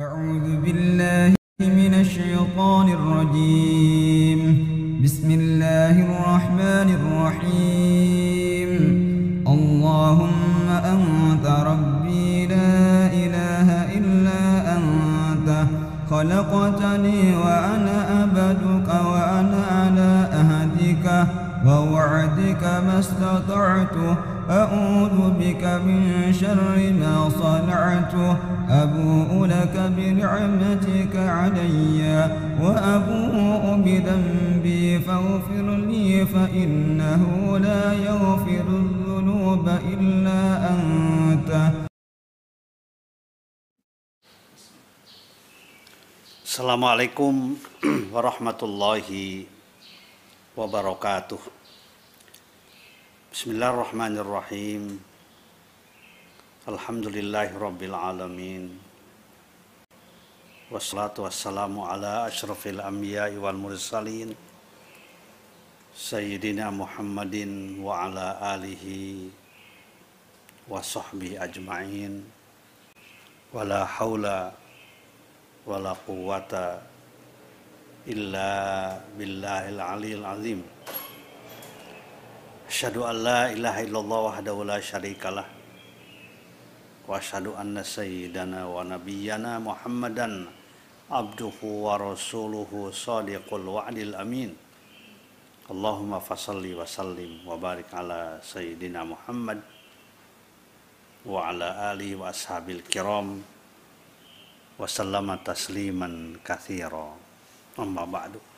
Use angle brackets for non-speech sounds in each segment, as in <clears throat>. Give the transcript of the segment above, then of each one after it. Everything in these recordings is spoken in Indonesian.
أعوذ بالله من الشيطان الرجيم. بسم الله الرحمن الرحيم. اللهم أنت ربي لا إله إلا أنت. خلقتني وأنا عبدك وأنا على أهدك. ووعدك ما استطعت. أعوذ بك من شر ما صنعت أبوء لك بنعمتك علي وأبوء بذنبي فاغفر لي فإنه لا يغفر الذنوب إلا أنت. Assalamualaikum warahmatullahi Bismillahirrahmanirrahim. Alhamdulillahi rabbil alamin. Wassalatu wassalamu ala ashrafil anbiya'i wal mursalin. Sayyidina Muhammadin wa ala alihi wa sahbihi ajma'in. Wala hawla wala quwwata illa billahil aliyil azim asyhadu an la ilaha illallah wahdahu la syarikalah. Wa asyhadu anna sayyidana wa nabiyyana muhammadan abduhu wa rasuluhu sadiqul wa'dil amin. Allahumma fasalli wa sallim wa barik ala sayyidina Muhammad wa ala alihi wa ashabil kiram. Wasallama tasliman kathira. Amma ba'du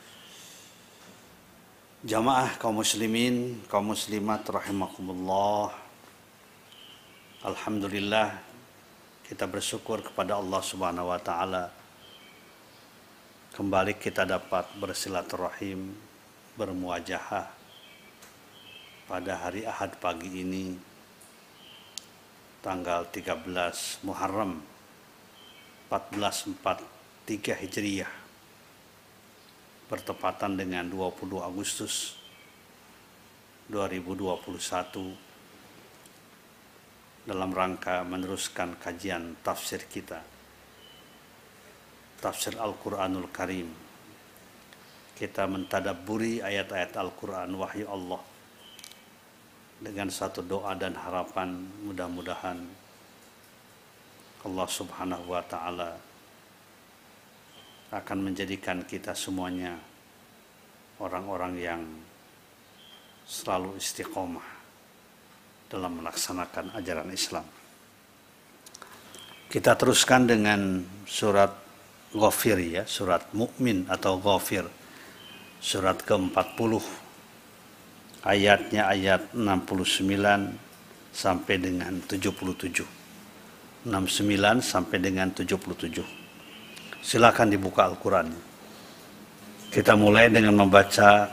jamaah kaum muslimin kaum muslimat rahimakumullah. Alhamdulillah kita bersyukur kepada Allah subhanahu wa ta'ala. Kembali kita dapat bersilaturahim bermuajahah pada hari Ahad pagi ini tanggal 13 Muharram 1443 Hijriah bertepatan dengan 22 Agustus 2021 dalam rangka meneruskan kajian tafsir kita tafsir Al-Quranul Karim. Kita mentadaburi ayat-ayat Al-Quran wahyu Allah dengan satu doa dan harapan mudah-mudahan Allah Subhanahu wa taala akan menjadikan kita semuanya orang-orang yang selalu istiqomah dalam melaksanakan ajaran Islam. Kita teruskan dengan surat Ghafir ya, surat Mukmin atau Ghafir. Surat ke-40 ayatnya ayat 69 sampai dengan 77. 69 sampai dengan 77. Silakan dibuka Al-Qur'an. Kita mulai dengan membaca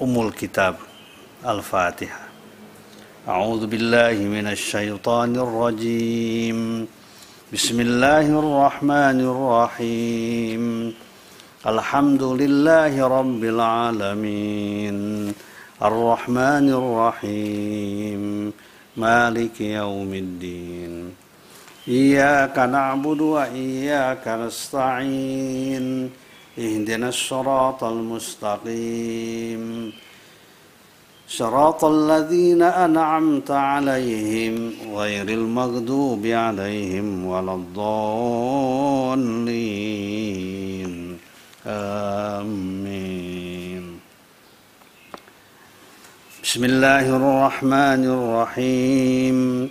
Umul Kitab Al-Fatihah. A'udzu billahi minasyaitonir rajim. Bismillahirrahmanirrahim. Alhamdulillahi rabbil alamin. Ar-Rahmanir Rahim. Maliki yaumiddin. إياك نعبد وإياك نستعين اهدنا الصراط المستقيم. صراط الذين أنعمت عليهم غير المغضوب عليهم ولا الضالين. آمين. بسم الله الرحمن الرحيم.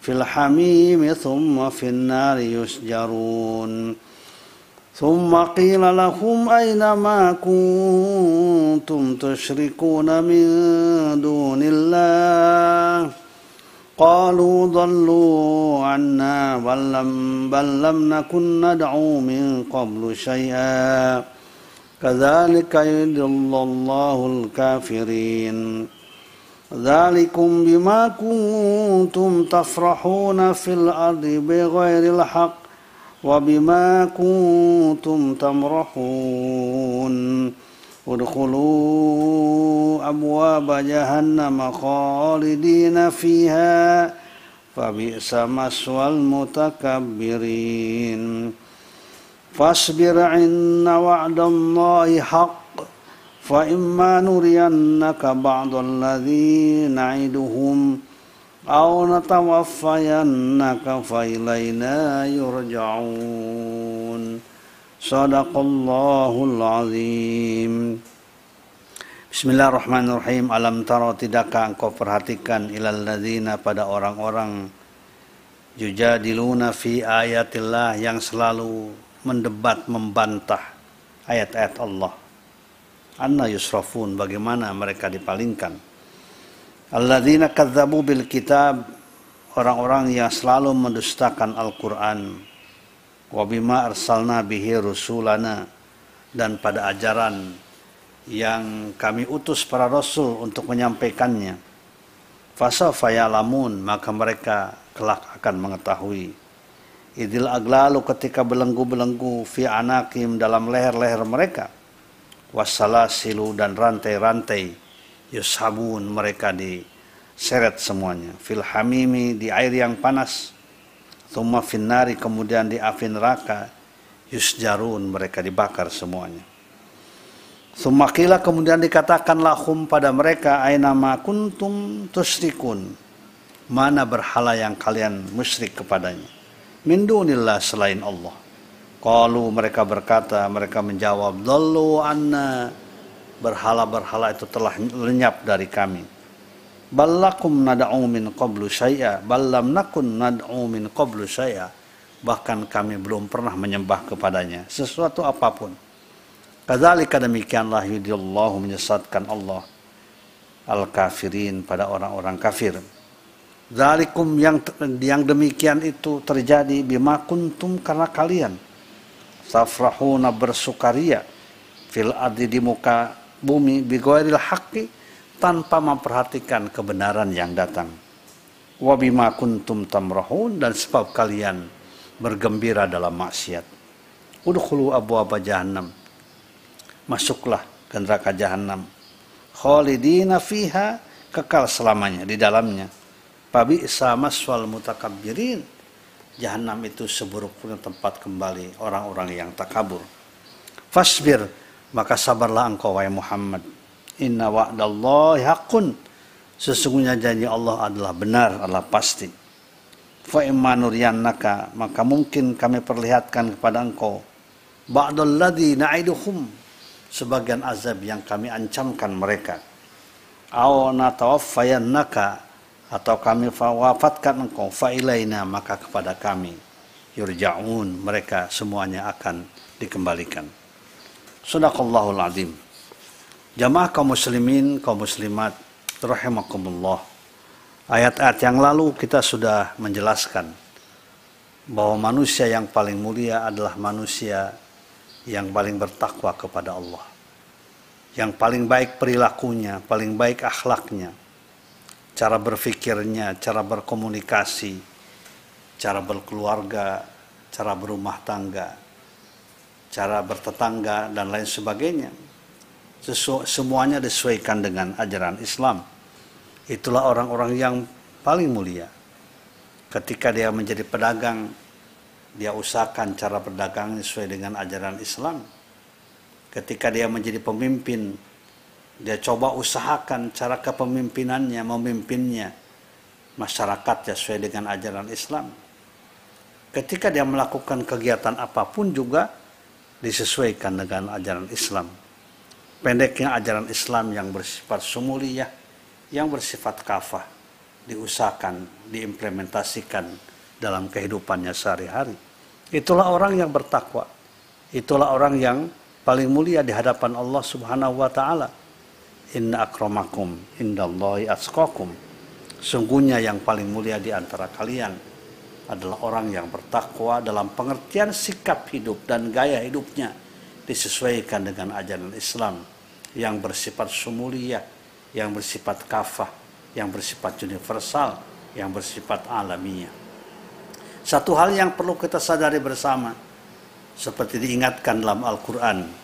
في الحميم ثم في النار يسجرون ثم قيل لهم أين ما كنتم تشركون من دون الله؟ قالوا ضلوا عنا بل لم, بل لم نكن ندعو من قبل شيئا. كذلك يضل الله الكافرين. ذلكم بما كنتم تفرحون في الأرض بغير الحق وبما كنتم تمرحون ادخلوا أبواب جهنم خالدين فيها فبئس مسوى المتكبرين فاصبر عند وعد الله حق فإما نرينك بعض الذي نعدهم أو نتوفينك فإلينا يرجعون Sadaqallahul azim Bismillahirrahmanirrahim Alam taro tidakkah engkau perhatikan ilal ladzina pada orang-orang Jujadiluna fi ayatillah yang selalu mendebat membantah ayat-ayat Allah Anna yusrafun bagaimana mereka dipalingkan? Alladzina kadzabu bil kitab orang-orang yang selalu mendustakan Al-Qur'an. Wabima arsalna bihi rusulana dan pada ajaran yang kami utus para rasul untuk menyampaikannya. Fasawfa ya'lamun maka mereka kelak akan mengetahui. Idil aglalu ketika belenggu-belenggu fi anakim dalam leher-leher mereka wasalasilu dan rantai-rantai yushabun mereka diseret semuanya fil hamimi di air yang panas Thumma finnari kemudian di api neraka yusjarun mereka dibakar semuanya. Thumma kila kemudian dikatakan lahum pada mereka aina ma kuntum tusrikun. Mana berhala yang kalian musyrik kepadanya? Min dunillah selain Allah. Qalu mereka berkata, mereka menjawab, Dallu anna berhala-berhala itu telah lenyap dari kami. Ballakum nad'u min qablu syai'a ballam nakun nad'u min qablu syai'a bahkan kami belum pernah menyembah kepadanya sesuatu apa pun. Kadzalika demikianlah yudillahu menyesatkan Allah al kafirin pada orang-orang kafir. Zalikum yang yang demikian itu terjadi bima kuntum karena kalian safrahuna bersukaria fil ardi di muka bumi bigoiril haqqi tanpa memperhatikan kebenaran yang datang. Wabima kuntum tamrahun dan sebab kalian bergembira dalam maksiat. Udkhulu abu abwa jahannam. Masuklah ke neraka jahannam. Khalidina fiha kekal selamanya di dalamnya. Pabi sama maswal mutakabbirin. Jahannam itu seburuk-buruknya tempat kembali orang-orang yang takabur. Fasbir, maka sabarlah engkau wahai Muhammad Inna wa'dallahi haqqun. Sesungguhnya janji Allah adalah benar, adalah pasti. Fa imma nuriyannaka, maka mungkin kami perlihatkan kepada engkau ba'dal ladzi na'iduhum sebagian azab yang kami ancamkan mereka. Aw natawaffayannaka atau kami wafatkan engkau fa ilaina maka kepada kami yurja'un mereka semuanya akan dikembalikan. Sadaqallahul azim. Jamaah kaum muslimin, kaum muslimat, rahimakumullah. Ayat-ayat yang lalu kita sudah menjelaskan bahwa manusia yang paling mulia adalah manusia yang paling bertakwa kepada Allah. Yang paling baik perilakunya, paling baik akhlaknya, cara berfikirnya, cara berkomunikasi, cara berkeluarga, cara berumah tangga, cara bertetangga, dan lain sebagainya Sesu semuanya disesuaikan dengan ajaran Islam. Itulah orang-orang yang paling mulia. Ketika dia menjadi pedagang, dia usahakan cara berdagang sesuai dengan ajaran Islam. Ketika dia menjadi pemimpin, dia coba usahakan cara kepemimpinannya, memimpinnya masyarakat sesuai dengan ajaran Islam. Ketika dia melakukan kegiatan apa pun juga disesuaikan dengan ajaran Islam pendeknya ajaran Islam yang bersifat sumuliyah, yang bersifat kafah, diusahakan, diimplementasikan dalam kehidupannya sehari-hari. Itulah orang yang bertakwa. Itulah orang yang paling mulia di hadapan Allah Subhanahu wa taala. Inna akramakum indallahi atqakum. Sungguhnya yang paling mulia di antara kalian adalah orang yang bertakwa dalam pengertian sikap hidup dan gaya hidupnya disesuaikan dengan ajaran Islam yang bersifat sumulia, yang bersifat kafah, yang bersifat universal, yang bersifat alamiah. Satu hal yang perlu kita sadari bersama, seperti diingatkan dalam Al-Quran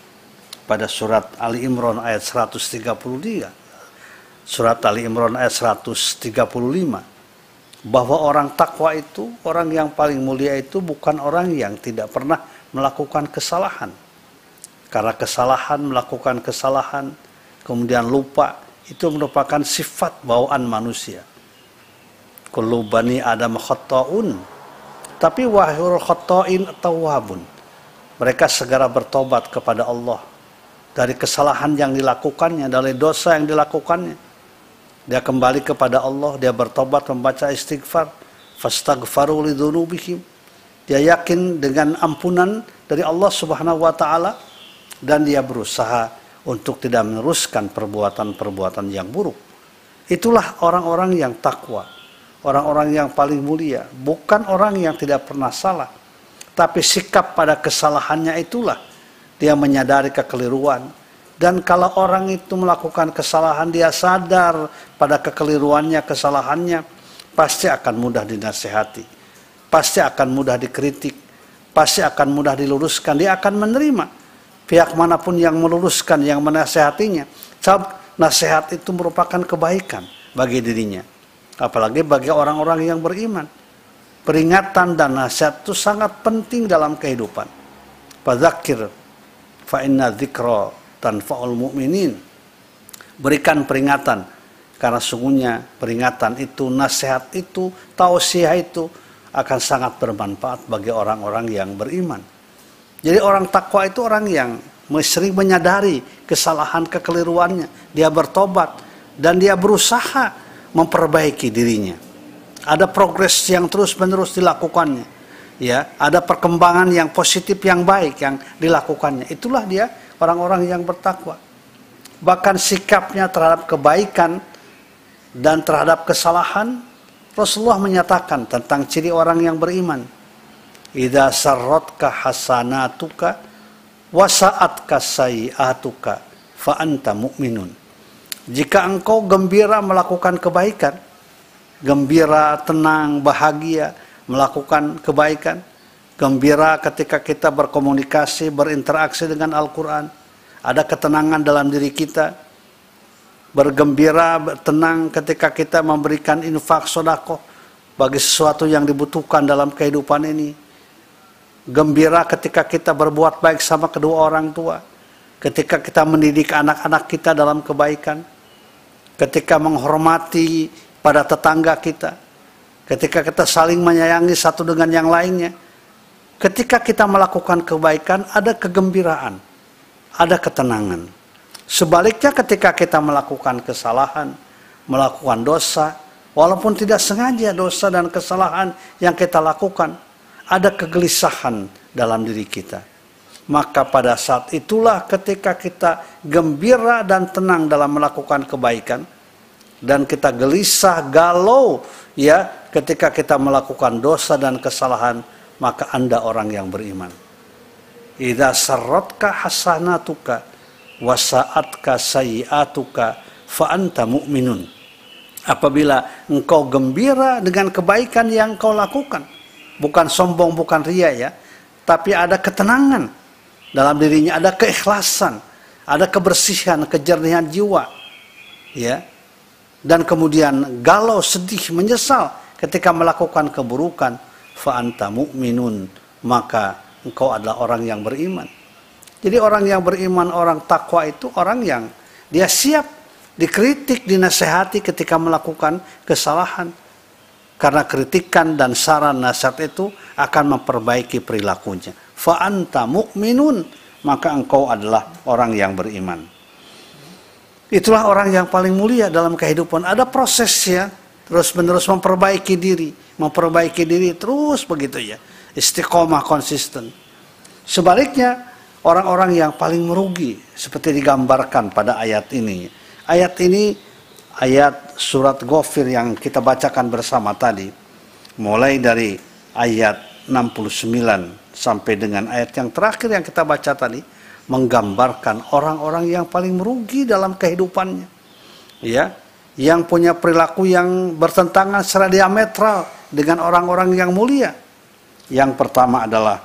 pada surat Ali Imran ayat 133, surat Ali Imran ayat 135, bahwa orang takwa itu, orang yang paling mulia itu bukan orang yang tidak pernah melakukan kesalahan. Karena kesalahan, melakukan kesalahan, kemudian lupa, itu merupakan sifat bawaan manusia. Kullu bani Adam khata'un tapi wahul khotoin tawabun. Mereka segera bertobat kepada Allah dari kesalahan yang dilakukannya, dari dosa yang dilakukannya. Dia kembali kepada Allah, dia bertobat membaca istighfar, fastaghfaru lidzunubihim. Dia yakin dengan ampunan dari Allah Subhanahu wa taala dan dia berusaha untuk tidak meneruskan perbuatan-perbuatan yang buruk. Itulah orang-orang yang takwa orang-orang yang paling mulia, bukan orang yang tidak pernah salah, tapi sikap pada kesalahannya itulah dia menyadari kekeliruan. Dan kalau orang itu melakukan kesalahan, dia sadar pada kekeliruannya, kesalahannya, pasti akan mudah dinasehati, pasti akan mudah dikritik, pasti akan mudah diluruskan. Dia akan menerima pihak mana pun yang meluruskan, yang menasehatinya. Sebab nasihat itu merupakan kebaikan bagi dirinya apalagi bagi orang-orang yang beriman. Peringatan dan nasihat itu sangat penting dalam kehidupan. Fadzakir fa inna dzikra tanfa'ul mu'minin. Berikan peringatan karena sungguhnya peringatan itu, nasihat itu, tausiah itu akan sangat bermanfaat bagi orang-orang yang beriman. Jadi orang takwa itu orang yang sering menyadari kesalahan kekeliruannya, dia bertobat dan dia berusaha memperbaiki dirinya. Ada progres yang terus-menerus dilakukannya. Ya, ada perkembangan yang positif yang baik yang dilakukannya. Itulah dia orang-orang yang bertakwa. Bahkan sikapnya terhadap kebaikan dan terhadap kesalahan Rasulullah menyatakan tentang ciri orang yang beriman. Idza sarratka hasanatuka wasa'atka sayi'atuka fa anta mu'minun. Jika engkau gembira melakukan kebaikan, gembira, tenang, bahagia melakukan kebaikan, gembira ketika kita berkomunikasi, berinteraksi dengan Al-Quran, ada ketenangan dalam diri kita, bergembira, tenang ketika kita memberikan infak sodako bagi sesuatu yang dibutuhkan dalam kehidupan ini, gembira ketika kita berbuat baik sama kedua orang tua, ketika kita mendidik anak-anak kita dalam kebaikan, ketika menghormati pada tetangga kita, ketika kita saling menyayangi satu dengan yang lainnya, ketika kita melakukan kebaikan ada kegembiraan, ada ketenangan. Sebaliknya ketika kita melakukan kesalahan, melakukan dosa, walaupun tidak sengaja dosa dan kesalahan yang kita lakukan, ada kegelisahan dalam diri kita. Maka pada saat itulah ketika kita gembira dan tenang dalam melakukan kebaikan dan kita gelisah, galau ya ketika kita melakukan dosa dan kesalahan, maka Anda orang yang beriman. Idza sarratka hasanatuka wa sa'atka sayi'atuka fa anta mu'minun. Apabila engkau gembira dengan kebaikan yang kau lakukan, bukan sombong, bukan ria ya, tapi ada ketenangan dalam dirinya ada keikhlasan, ada kebersihan, kejernihan jiwa. Ya. Dan kemudian galau, sedih, menyesal ketika melakukan keburukan, fa anta mu'minun, maka engkau adalah orang yang beriman. Jadi orang yang beriman, orang takwa itu orang yang dia siap dikritik, dinasehati ketika melakukan kesalahan. Karena kritikan dan saran nasihat itu akan memperbaiki perilakunya fa anta mu'minun maka engkau adalah orang yang beriman itulah orang yang paling mulia dalam kehidupan. Ada prosesnya terus menerus memperbaiki diri. Memperbaiki diri terus begitu ya. Istiqomah konsisten. Sebaliknya orang-orang yang paling merugi seperti digambarkan pada ayat ini. Ayat ini ayat surat Ghafir yang kita bacakan bersama tadi mulai dari ayat 69 sampai dengan ayat yang terakhir yang kita baca tadi menggambarkan orang-orang yang paling merugi dalam kehidupannya. Ya yang punya perilaku yang bertentangan secara diametral dengan orang-orang yang mulia. Yang pertama adalah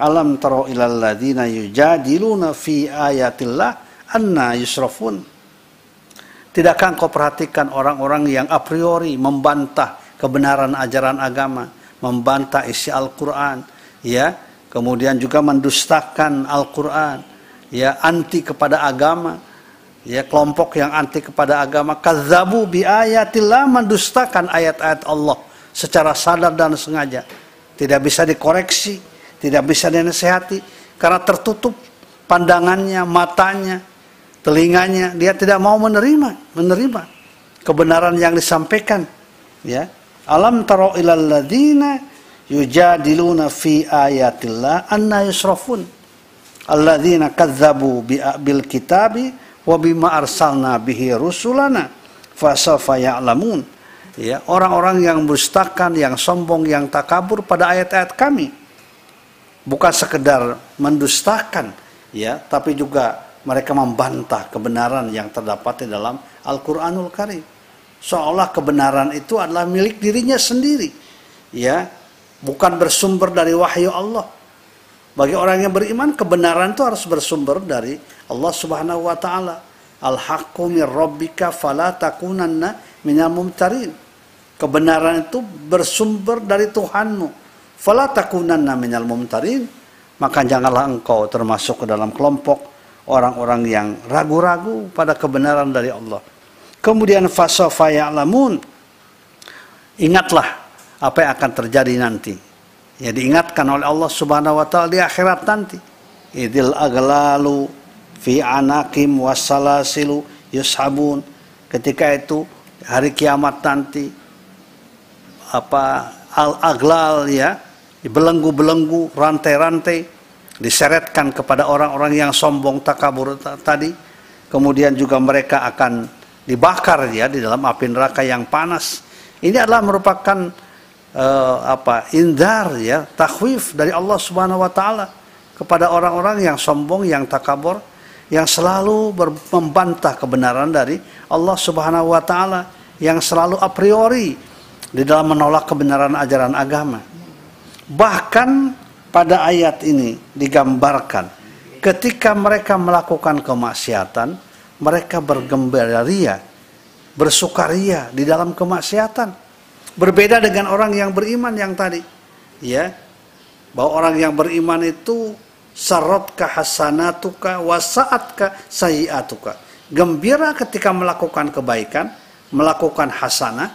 alam taro ilal ladina yujadiluna fi ayatillah anna yusrafun? Tidakkah engkau perhatikan orang-orang yang a priori membantah kebenaran ajaran agama, membantah isi Al-Qur'an, ya, kemudian juga mendustakan Al-Qur'an, ya, anti kepada agama, ya, kelompok yang anti kepada agama, kadzabu bi ayatillah mendustakan ayat-ayat Allah secara sadar dan sengaja. Tidak bisa dikoreksi, tidak bisa dinasehati karena tertutup pandangannya, matanya, telinganya. Dia tidak mau menerima menerima kebenaran yang disampaikan. Ya. Alam taro ilal ladina yujadiluna fi ayatillah anna yusrafun alladzina kadzabu bil kitabi wa bima arsalna bihi rusulana fasawfa ya'lamun ya orang-orang yang mendustakan yang sombong yang takabur pada ayat-ayat kami bukan sekedar mendustakan ya tapi juga mereka membantah kebenaran yang terdapat di dalam Al-Qur'anul Karim. Seolah kebenaran itu adalah milik dirinya sendiri. Ya, bukan bersumber dari wahyu Allah. Bagi orang yang beriman kebenaran itu harus bersumber dari Allah Subhanahu wa taala. Al-haqqu mir rabbika fala takunanna minal mumtarin. Kebenaran itu bersumber dari Tuhanmu. Fala takunanna minal mumtarin. Maka janganlah engkau termasuk ke dalam kelompok orang-orang yang ragu-ragu pada kebenaran dari Allah. Kemudian fasofa ya'lamun. Ingatlah apa yang akan terjadi nanti. Ya diingatkan oleh Allah Subhanahu wa taala di akhirat nanti. Idil aglalu fi anakim wasalasilu yushabun. Ketika itu hari kiamat nanti apa al aglal ya belenggu-belenggu rantai-rantai diseretkan kepada orang-orang yang sombong takabur tadi kemudian juga mereka akan dibakar ya di dalam api neraka yang panas ini adalah merupakan uh, apa indar ya takhwif dari Allah Subhanahu wa taala kepada orang-orang yang sombong yang takabur yang selalu membantah kebenaran dari Allah Subhanahu wa taala yang selalu a priori di dalam menolak kebenaran ajaran agama bahkan pada ayat ini digambarkan ketika mereka melakukan kemaksiatan, mereka bergembira ria, bersukaria di dalam kemaksiatan. Berbeda dengan orang yang beriman yang tadi, ya. Bahwa orang yang beriman itu sarotka hasanatuka wasaatka sayiatuka. Gembira ketika melakukan kebaikan, melakukan hasanah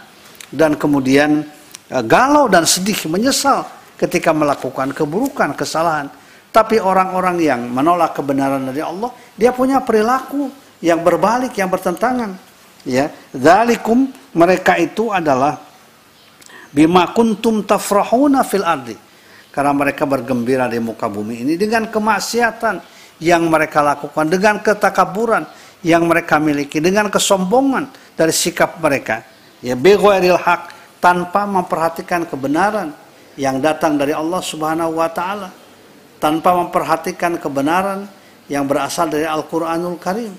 dan kemudian eh, galau dan sedih menyesal ketika melakukan keburukan, kesalahan. Tapi orang-orang yang menolak kebenaran dari Allah, dia punya perilaku yang berbalik, yang bertentangan. Ya, zalikum mereka itu adalah bima kuntum tafrahuna fil ardi. Karena mereka bergembira di muka bumi ini dengan kemaksiatan yang mereka lakukan, dengan ketakaburan yang mereka miliki, dengan kesombongan dari sikap mereka. Ya, bighairil hak tanpa memperhatikan kebenaran yang datang dari Allah Subhanahu wa taala tanpa memperhatikan kebenaran yang berasal dari Al-Qur'anul Karim.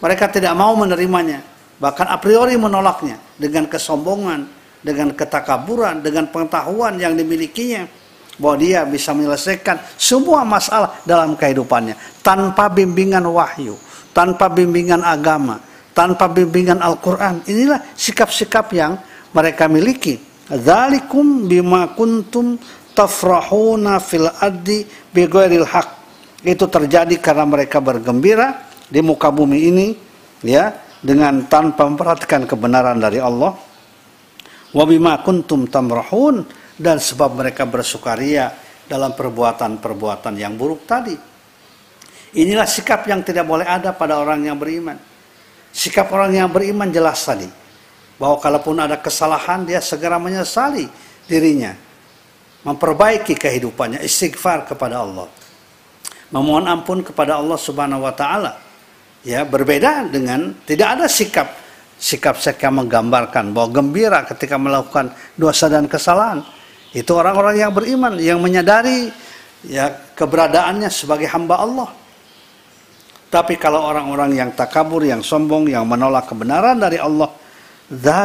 Mereka tidak mau menerimanya, bahkan a priori menolaknya dengan kesombongan, dengan ketakaburan, dengan pengetahuan yang dimilikinya bahwa dia bisa menyelesaikan semua masalah dalam kehidupannya tanpa bimbingan wahyu, tanpa bimbingan agama, tanpa bimbingan Al-Qur'an. Inilah sikap-sikap yang mereka miliki Dzalikum bima kuntum tafrahuna fil addi bighairil haq. Itu terjadi karena mereka bergembira di muka bumi ini ya dengan tanpa memperhatikan kebenaran dari Allah. Wa bima kuntum tamrahun. Dan sebab mereka bersukaria dalam perbuatan-perbuatan yang buruk tadi. Inilah sikap yang tidak boleh ada pada orang yang beriman. Sikap orang yang beriman jelas tadi. Bahwa kalaupun ada kesalahan dia segera menyesali dirinya. Memperbaiki kehidupannya. Istighfar kepada Allah. Memohon ampun kepada Allah Subhanahu wa taala. Ya berbeda dengan tidak ada sikap sikap-sikap menggambarkan bahwa gembira ketika melakukan dosa dan kesalahan itu orang-orang yang beriman yang menyadari ya keberadaannya sebagai hamba Allah. Tapi kalau orang-orang yang takabur, yang sombong, yang menolak kebenaran dari Allah,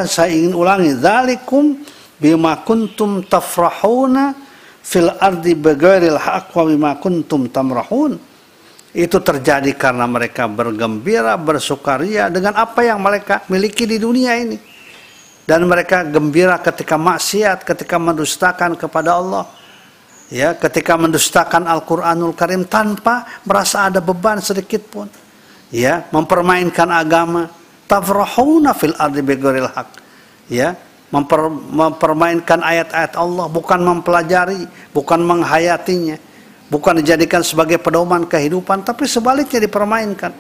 saya ingin ulangi, zalikum bima kuntum tafrahuna fil ardi wa bima kuntum tamrahun. Itu terjadi karena mereka bergembira, bersukaria dengan apa yang mereka miliki di dunia ini. Dan mereka gembira ketika maksiat, ketika mendustakan kepada Allah. Ya ketika mendustakan Al-Qur'anul Karim tanpa merasa ada beban sedikit pun. Ya mempermainkan agama. Tafrahuna fil ardi bighairil haq ya memper, mempermainkan ayat-ayat Allah bukan mempelajari bukan menghayatinya bukan dijadikan sebagai pedoman kehidupan tapi sebaliknya dipermainkan.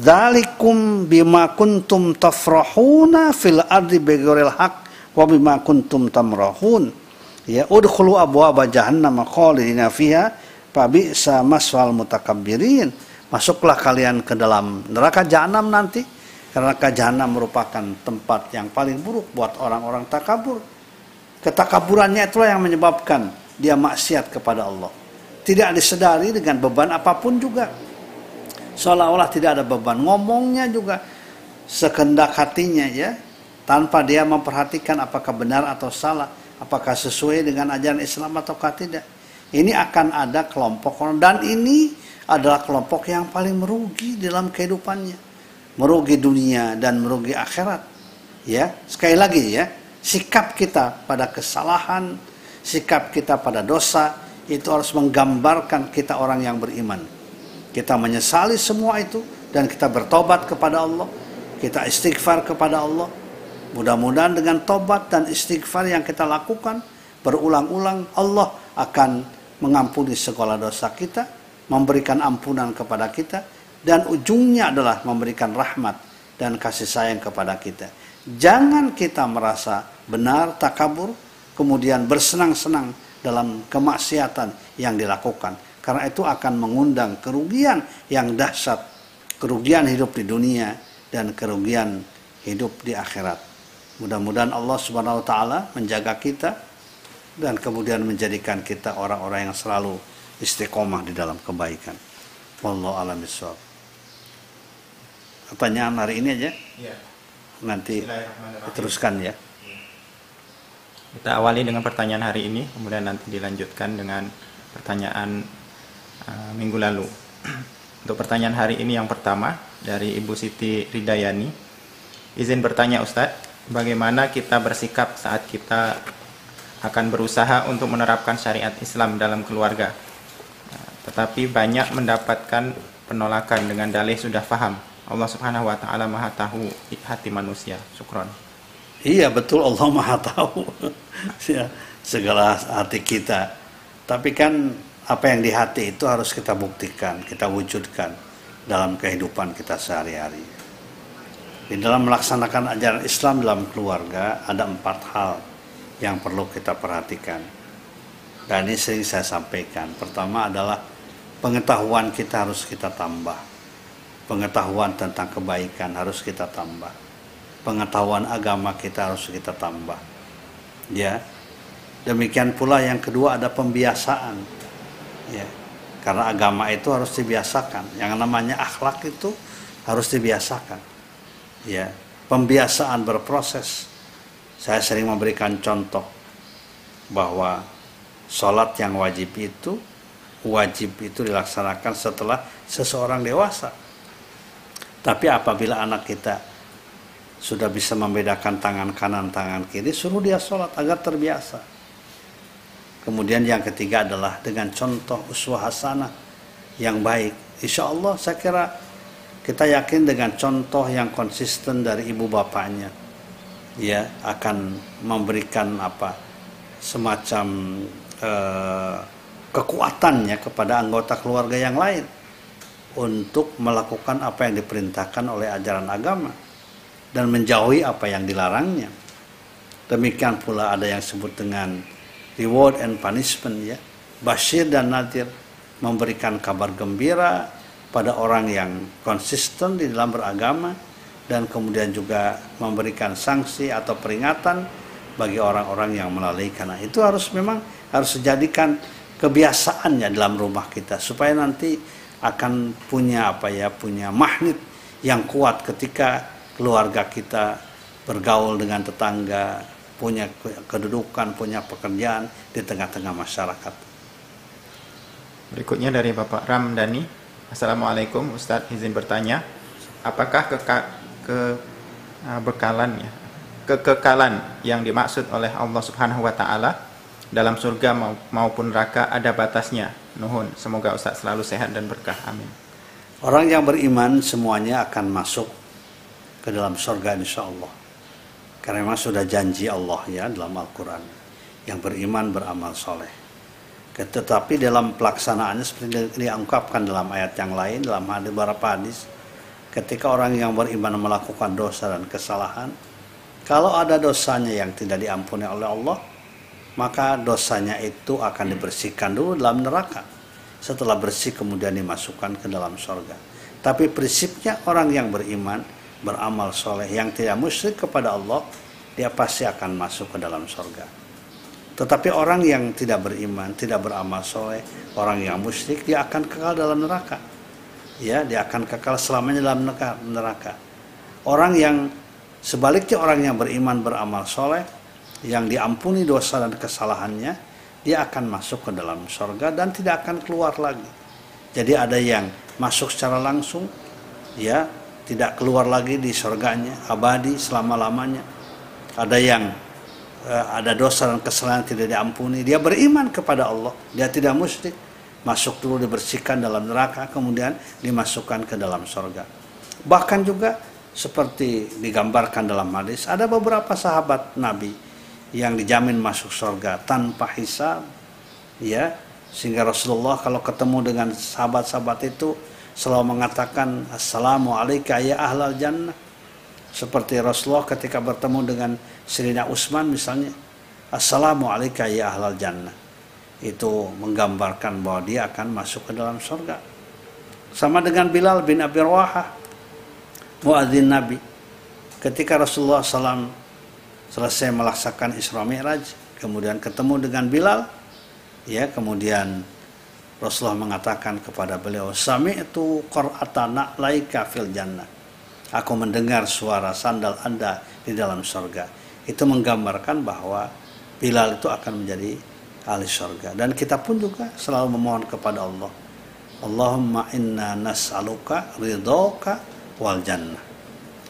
Zalikum bima kuntum tafrahuna fil ardi bighairil haq wa bima kuntum tamrahun. Ya udkhulu abwaaba jahannam khalidina fiha fa bi'sa maswal mutakabbirin. Masuklah kalian ke dalam neraka jahanam nanti. Karena jahanam merupakan tempat yang paling buruk buat orang-orang takabur. Ketakaburannya itulah yang menyebabkan dia maksiat kepada Allah tidak disedari dengan beban apa pun juga seolah-olah tidak ada beban ngomongnya juga sekendak hatinya ya tanpa dia memperhatikan apakah benar atau salah apakah sesuai dengan ajaran Islam ataukah tidak. Ini akan ada kelompok orang dan ini adalah kelompok yang paling merugi dalam kehidupannya. Merugi dunia dan merugi akhirat. Ya, sekali lagi ya, sikap kita pada kesalahan, sikap kita pada dosa itu harus menggambarkan kita orang yang beriman. Kita menyesali semua itu dan kita bertobat kepada Allah, kita istighfar kepada Allah, Mudah-mudahan dengan tobat dan istighfar yang kita lakukan berulang-ulang Allah akan mengampuni segala dosa kita, memberikan ampunan kepada kita dan ujungnya adalah memberikan rahmat dan kasih sayang kepada kita. Jangan kita merasa benar takabur kemudian bersenang-senang dalam kemaksiatan yang dilakukan karena itu akan mengundang kerugian yang dahsyat, kerugian hidup di dunia dan kerugian hidup di akhirat. Mudah-mudahan Allah Subhanahu wa taala menjaga kita dan kemudian menjadikan kita orang-orang yang selalu istiqomah di dalam kebaikan. Wallahu a'lam bishawab. Pertanyaan hari ini aja. Ya. Nanti teruskan ya. Kita awali dengan pertanyaan hari ini, kemudian nanti dilanjutkan dengan pertanyaan uh, minggu lalu. <clears throat> Untuk pertanyaan hari ini yang pertama dari Ibu Siti Ridayani. Izin bertanya Ustadz, bagaimana kita bersikap saat kita akan berusaha untuk menerapkan syariat Islam dalam keluarga. Tetapi banyak mendapatkan penolakan dengan dalih sudah paham. Allah Subhanahu wa taala Maha tahu hati manusia. Syukron. Iya betul Allah <laughs> Maha tahu ya, segala hati kita. Tapi kan apa yang di hati itu harus kita buktikan, kita wujudkan dalam kehidupan kita sehari-hari. Di dalam melaksanakan ajaran Islam dalam keluarga ada empat hal yang perlu kita perhatikan. Dan ini sering saya sampaikan. Pertama adalah pengetahuan kita harus kita tambah. Pengetahuan tentang kebaikan harus kita tambah. Pengetahuan agama kita harus kita tambah. Ya. Demikian pula yang kedua ada pembiasaan. Ya. Karena agama itu harus dibiasakan. Yang namanya akhlak itu harus dibiasakan ya pembiasaan berproses saya sering memberikan contoh bahwa sholat yang wajib itu wajib itu dilaksanakan setelah seseorang dewasa tapi apabila anak kita sudah bisa membedakan tangan kanan tangan kiri suruh dia sholat agar terbiasa. Kemudian yang ketiga adalah dengan contoh uswah hasanah yang baik. Insya Allah saya kira kita yakin dengan contoh yang konsisten dari ibu bapaknya ya akan memberikan apa semacam eh, kekuatannya kepada anggota keluarga yang lain untuk melakukan apa yang diperintahkan oleh ajaran agama dan menjauhi apa yang dilarangnya. Demikian pula ada yang sebut dengan reward and punishment ya. Bashir dan Nadir memberikan kabar gembira pada orang yang konsisten di dalam beragama dan kemudian juga memberikan sanksi atau peringatan bagi orang-orang yang melalaikan. Nah, itu harus memang harus dijadikan kebiasaannya dalam rumah kita supaya nanti akan punya apa ya punya magnet yang kuat ketika keluarga kita bergaul dengan tetangga punya kedudukan punya pekerjaan di tengah-tengah masyarakat berikutnya dari Bapak Ramdhani Assalamualaikum Ustadz izin bertanya apakah ke ke uh, bekalan ya kekekalan yang dimaksud oleh Allah Subhanahu wa taala dalam surga maupun neraka ada batasnya. Nuhun, semoga Ustaz selalu sehat dan berkah. Amin. Orang yang beriman semuanya akan masuk ke dalam surga insya Allah. Karena memang sudah janji Allah ya dalam Al-Quran. Yang beriman beramal soleh. Tetapi dalam pelaksanaannya seperti diungkapkan dalam ayat yang lain, dalam hadis beberapa hadis, ketika orang yang beriman melakukan dosa dan kesalahan, kalau ada dosanya yang tidak diampuni oleh Allah, maka dosanya itu akan dibersihkan dulu dalam neraka. Setelah bersih kemudian dimasukkan ke dalam sorga. Tapi prinsipnya orang yang beriman, beramal soleh, yang tidak musyrik kepada Allah, dia pasti akan masuk ke dalam sorga. Tetapi orang yang tidak beriman, tidak beramal soleh, orang yang musyrik, dia akan kekal dalam neraka ya dia akan kekal selamanya dalam neraka. Orang yang sebaliknya orang yang beriman beramal soleh, yang diampuni dosa dan kesalahannya, dia akan masuk ke dalam sorga dan tidak akan keluar lagi. Jadi ada yang masuk secara langsung, ya tidak keluar lagi di sorganya, abadi selama lamanya. Ada yang uh, ada dosa dan kesalahan tidak diampuni, dia beriman kepada Allah, dia tidak musyrik. Masuk dulu dibersihkan dalam neraka kemudian dimasukkan ke dalam sorga bahkan juga seperti digambarkan dalam hadis ada beberapa sahabat Nabi yang dijamin masuk sorga tanpa hisab ya. Sehingga Rasulullah kalau ketemu dengan sahabat-sahabat itu selalu mengatakan assalamualaikum ya ahlal jannah seperti Rasulullah ketika bertemu dengan Sirina Utsman misalnya assalamualaikum ya ahlal jannah itu menggambarkan bahwa dia akan masuk ke dalam surga. Sama dengan Bilal bin Abi Rawahah, muadzin Nabi. Ketika Rasulullah SAW selesai melaksanakan Isra Mi'raj, kemudian ketemu dengan Bilal, ya kemudian Rasulullah mengatakan kepada beliau, Sami itu Qur'atana laika fil jannah. Aku mendengar suara sandal Anda di dalam surga. Itu menggambarkan bahwa Bilal itu akan menjadi ahli surga dan kita pun juga selalu memohon kepada Allah Allahumma inna nas'aluka ridhoka wal jannah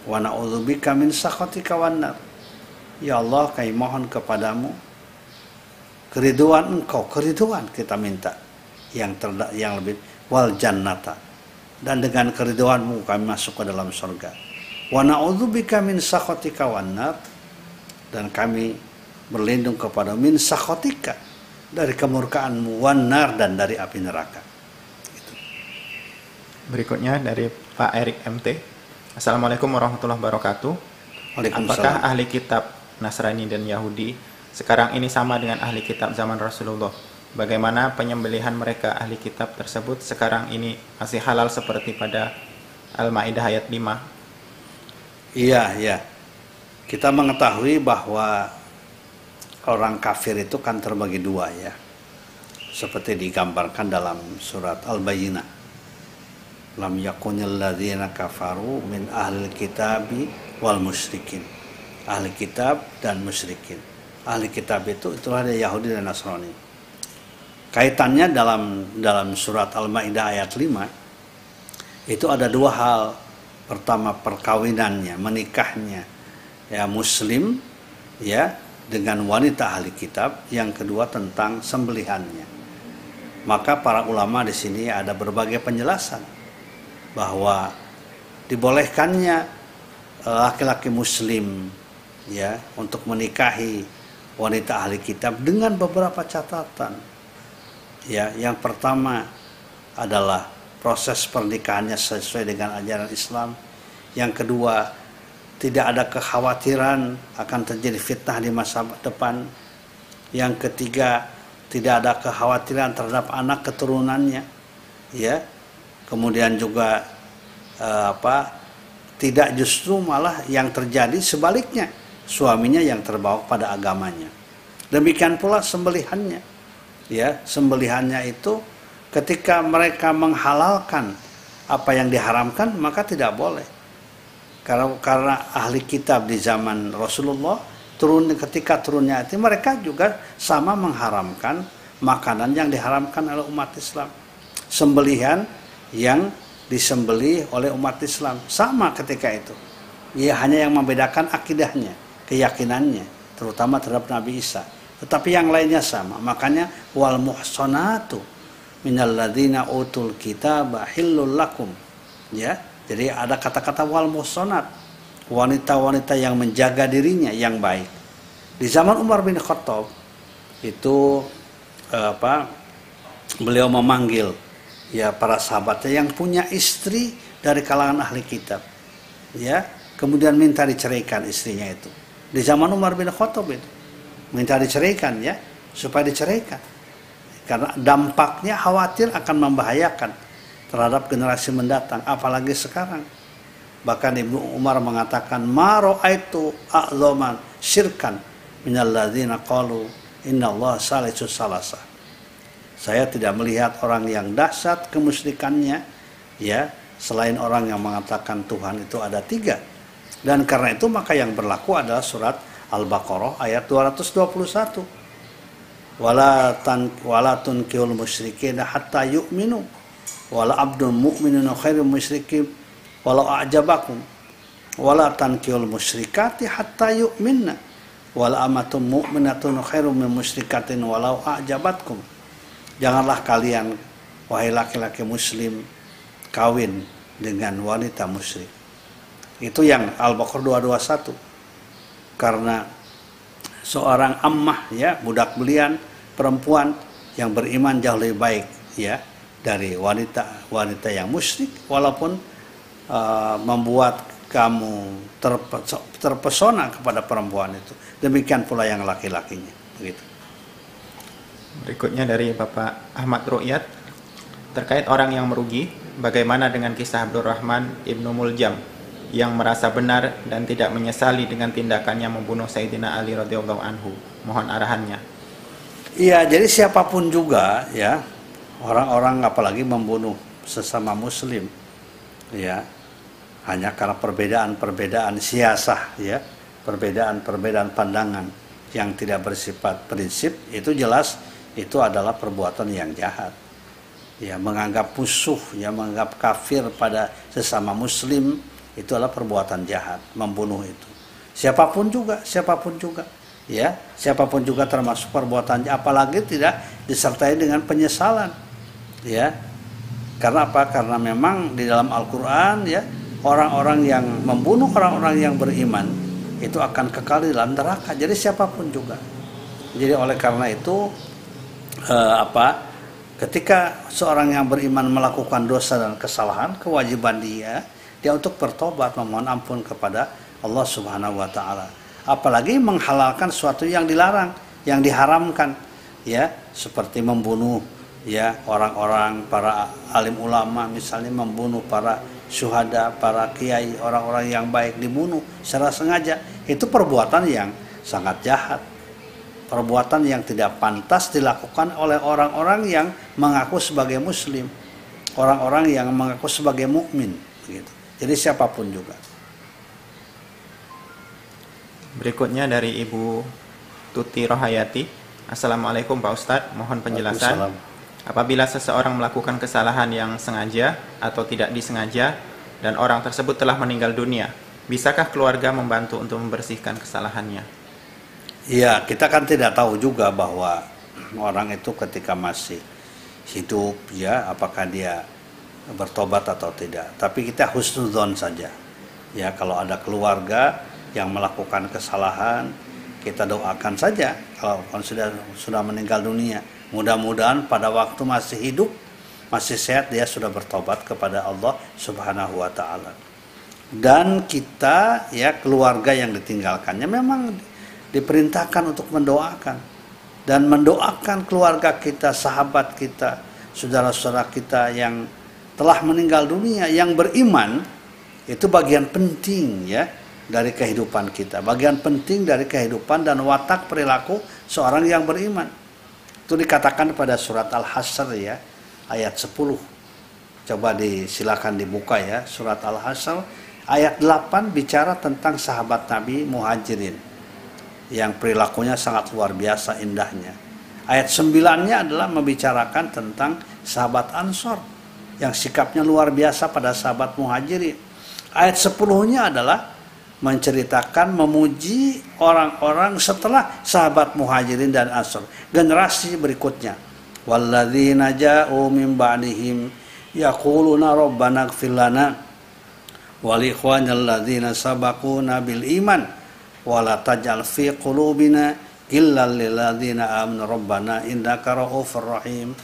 wa na'udzubika min sakhatika wan ya Allah kami mohon kepadamu keriduan engkau keriduan kita minta yang terdak yang lebih wal jannata dan dengan keriduanmu kami masuk ke dalam surga wa na'udzubika min sakhatika wan nar dan kami berlindung kepada min sakhatika dari kemurkaanmu wanar dan dari api neraka. Gitu. Berikutnya dari Pak Erik MT. Assalamualaikum warahmatullahi wabarakatuh. Apakah ahli kitab Nasrani dan Yahudi sekarang ini sama dengan ahli kitab zaman Rasulullah? Bagaimana penyembelihan mereka ahli kitab tersebut? Sekarang ini masih halal seperti pada Al-Maidah ayat 5? Iya, iya. Kita mengetahui bahwa orang kafir itu kan terbagi dua ya. Seperti digambarkan dalam surat Al-Bayyinah. Lam yakunil ladzina kafaru min ahli kitabi wal musyrikin. Ahli kitab dan musyrikin. Ahli kitab itu itulah ada Yahudi dan Nasrani kaitannya dalam dalam surat Al-Maidah ayat 5 itu ada dua hal pertama perkawinannya menikahnya ya muslim ya dengan wanita ahli kitab, yang kedua tentang sembelihannya. Maka para ulama di sini ada berbagai penjelasan bahwa dibolehkannya eh, laki-laki muslim ya untuk menikahi wanita ahli kitab dengan beberapa catatan. Ya, yang pertama adalah proses pernikahannya sesuai dengan ajaran Islam. Yang kedua, tidak ada kekhawatiran akan terjadi fitnah di masa depan. Yang ketiga, tidak ada kekhawatiran terhadap anak keturunannya. Ya. Kemudian juga eh, apa? tidak justru malah yang terjadi sebaliknya suaminya yang terbawa pada agamanya demikian pula sembelihannya ya sembelihannya itu ketika mereka menghalalkan apa yang diharamkan maka tidak boleh. Karena karena ahli kitab di zaman Rasulullah turun ketika turunnya itu mereka juga sama mengharamkan makanan yang diharamkan oleh umat Islam. Sembelihan yang disembelih oleh umat Islam. Sama ketika itu. Ya hanya yang membedakan akidahnya keyakinannya terutama terhadap Nabi Isa tetapi yang lainnya sama makanya wal muhsanatu minal ladina utul kitaba hillul lakum ya jadi ada kata-kata wal muhsanat wanita-wanita yang menjaga dirinya yang baik. Di zaman Umar bin Khattab itu eh, apa beliau memanggil ya para sahabatnya yang punya istri dari kalangan ahli kitab. Ya, kemudian minta diceraikan istrinya itu. Di zaman Umar bin Khattab itu minta diceraikan ya, supaya diceraikan. Karena dampaknya khawatir akan membahayakan terhadap generasi mendatang apalagi sekarang Bahkan Ibnu Umar mengatakan, "Ma ra'aitu a'zaman syirkan minal ladzina qalu inna Allah salisu salasa." Saya tidak melihat orang yang dahsyat kemusyrikannya ya selain orang yang mengatakan Tuhan itu ada tiga. Dan karena itu maka yang berlaku adalah surat Al-Baqarah ayat 221. Wala tan wala tunkihul musyrikin hatta yu'minu. Wala abdun mu'minun khairum musyrikin. Walau a'jabakum. Wala tankihul musyrikati hatta yu'minna. Wal amatum mu'minatun khairum min musyrikatin walau a'jabatkum. Janganlah kalian wahai laki-laki muslim kawin dengan wanita musyrik. Itu yang Al-Baqarah 221 karena seorang ammah ya budak belian perempuan yang beriman jauh lebih baik ya dari wanita wanita yang musyrik walaupun uh, membuat kamu terpesona kepada perempuan itu. Demikian pula yang laki-lakinya. Begitu. Berikutnya dari Bapak Ahmad Ru'yat terkait orang yang merugi, bagaimana dengan kisah Abdurrahman Ibnu Muljam yang merasa benar dan tidak menyesali dengan tindakannya membunuh Sayyidina Ali radhiyallahu anhu. Mohon arahannya. Iya, jadi siapa pun juga ya, orang-orang apalagi membunuh sesama muslim ya hanya karena perbedaan-perbedaan siasah ya perbedaan-perbedaan pandangan yang tidak bersifat prinsip itu jelas itu adalah perbuatan yang jahat ya menganggap musuh ya menganggap kafir pada sesama muslim itu adalah perbuatan jahat membunuh itu siapa pun juga siapa pun juga ya siapa pun juga termasuk perbuatan apalagi tidak disertai dengan penyesalan ya karena apa karena memang di dalam Al-Qur'an ya orang-orang yang membunuh orang-orang yang beriman itu akan kekal di dalam neraka. Jadi siapa pun juga. Jadi oleh karena itu eh, apa? Ketika seorang yang beriman melakukan dosa dan kesalahan, kewajiban dia dia untuk bertobat memohon ampun kepada Allah Subhanahu wa taala. Apalagi menghalalkan sesuatu yang dilarang, yang diharamkan, ya, seperti membunuh ya orang-orang para alim ulama misalnya membunuh para syuhada, para kiai, orang-orang yang baik dibunuh secara sengaja. Itu perbuatan yang sangat jahat. Perbuatan yang tidak pantas dilakukan oleh orang-orang yang mengaku sebagai muslim. Orang-orang yang mengaku sebagai mukmin gitu. Jadi siapa pun juga. Berikutnya dari Ibu Tuti Rohayati. Assalamualaikum Pak Ustadz, mohon penjelasan. Apabila seseorang melakukan kesalahan yang sengaja atau tidak disengaja dan orang tersebut telah meninggal dunia, bisakah keluarga membantu untuk membersihkan kesalahannya? Iya, kita kan tidak tahu juga bahwa orang itu ketika masih hidup ya apakah dia bertobat atau tidak. Tapi kita husnuzon saja. Ya, kalau ada keluarga yang melakukan kesalahan, kita doakan saja kalau sudah sudah meninggal dunia Mudah-mudahan pada waktu masih hidup, masih sehat dia sudah bertobat kepada Allah Subhanahu wa taala. Dan kita ya keluarga yang ditinggalkannya memang diperintahkan untuk mendoakan dan mendoakan keluarga kita, sahabat kita, saudara-saudara kita yang telah meninggal dunia yang beriman Itu bagian penting ya dari kehidupan kita, bagian penting dari kehidupan dan watak perilaku seorang yang beriman. Itu dikatakan pada surat Al-Hasr ya, ayat 10. Coba disilakan dibuka ya, surat Al-Hasr ayat 8 bicara tentang sahabat Nabi Muhajirin yang perilakunya sangat luar biasa indahnya. Ayat 9-nya adalah membicarakan tentang sahabat Ansor yang sikapnya luar biasa pada sahabat Muhajirin. Ayat 10-nya adalah menceritakan memuji orang-orang setelah sahabat muhajirin dan ansor. Generasi berikutnya. Walladzina ja'u min ba'dihim yaquluna rabbana ighfir lana wal ikhwanil ladzina sabaquna bil iman wala taj'al fi qulubina illa lil ladzina amanu rabbana innaka ra'ufur rahim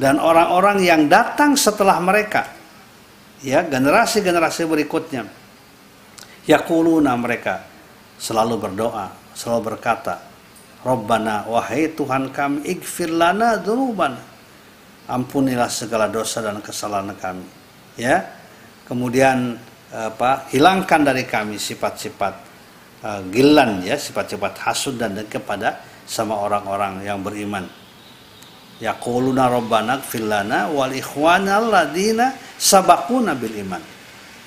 dan orang-orang yang datang setelah mereka ya generasi-generasi berikutnya Yakuluna mereka selalu berdoa, selalu berkata, Rabbana wahai Tuhan kami igfir lana dzunubana. Ampunilah segala dosa dan kesalahan kami. Ya. Kemudian apa? Hilangkan dari kami sifat-sifat uh, gilan ya, sifat-sifat hasud dan kepada sama orang-orang yang beriman. Yaquluna rabbana ighfir lana wal ikhwana alladziina sabaquna bil iman.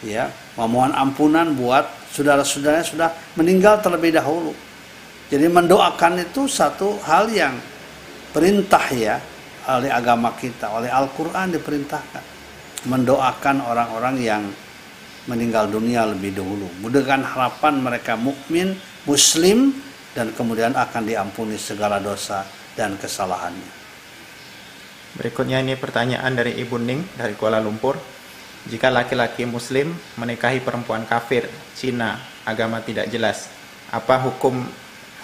Ya, memohon ampunan buat saudara-saudaranya sudah meninggal terlebih dahulu. Jadi mendoakan itu satu hal yang perintah ya oleh agama kita, oleh Al-Quran diperintahkan. Mendoakan orang-orang yang meninggal dunia lebih dahulu. Dengan harapan mereka mukmin, muslim, dan kemudian akan diampuni segala dosa dan kesalahannya. Berikutnya ini pertanyaan dari Ibu Ning dari Kuala Lumpur. Jika laki-laki muslim menikahi perempuan kafir, Cina, agama tidak jelas, apa hukum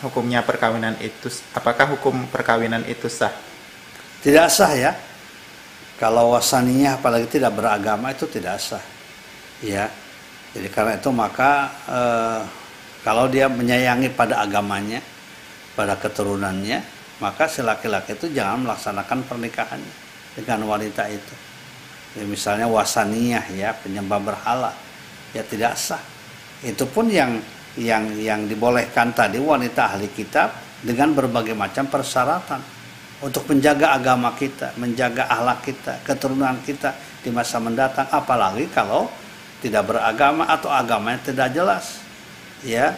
hukumnya perkawinan itu apakah hukum perkawinan itu sah? Tidak sah ya. Kalau wasaninya apalagi tidak beragama itu tidak sah. Ya. Jadi karena itu maka eh, kalau dia menyayangi pada agamanya, pada keturunannya, maka si laki-laki itu jangan melaksanakan pernikahannya dengan wanita itu. Ya, misalnya wasaniyah ya penyembah berhala. Ya tidak sah. Itu pun yang yang yang dibolehkan tadi wanita ahli kitab dengan berbagai macam persyaratan. Untuk menjaga agama kita, menjaga ahlak kita, keturunan kita di masa mendatang. Apalagi kalau tidak beragama atau agamanya tidak jelas. Ya,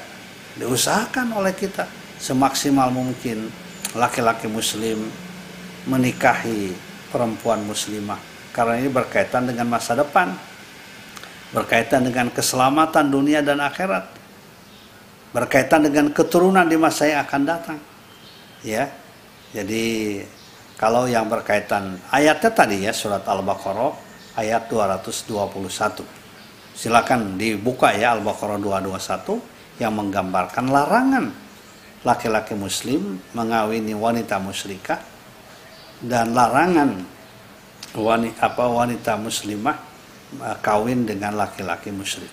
diusahakan oleh kita semaksimal mungkin laki-laki muslim menikahi perempuan muslimah. Karena ini berkaitan dengan masa depan berkaitan dengan keselamatan dunia dan akhirat berkaitan dengan keturunan di masa yang akan datang. Ya jadi kalau yang berkaitan ayatnya tadi ya surat Al-Baqarah ayat 221 silakan dibuka ya Al-Baqarah 221 yang menggambarkan larangan laki-laki muslim mengawini wanita musyrikah dan larangan wanita apa wanita muslimah uh, kawin dengan laki-laki musyrik.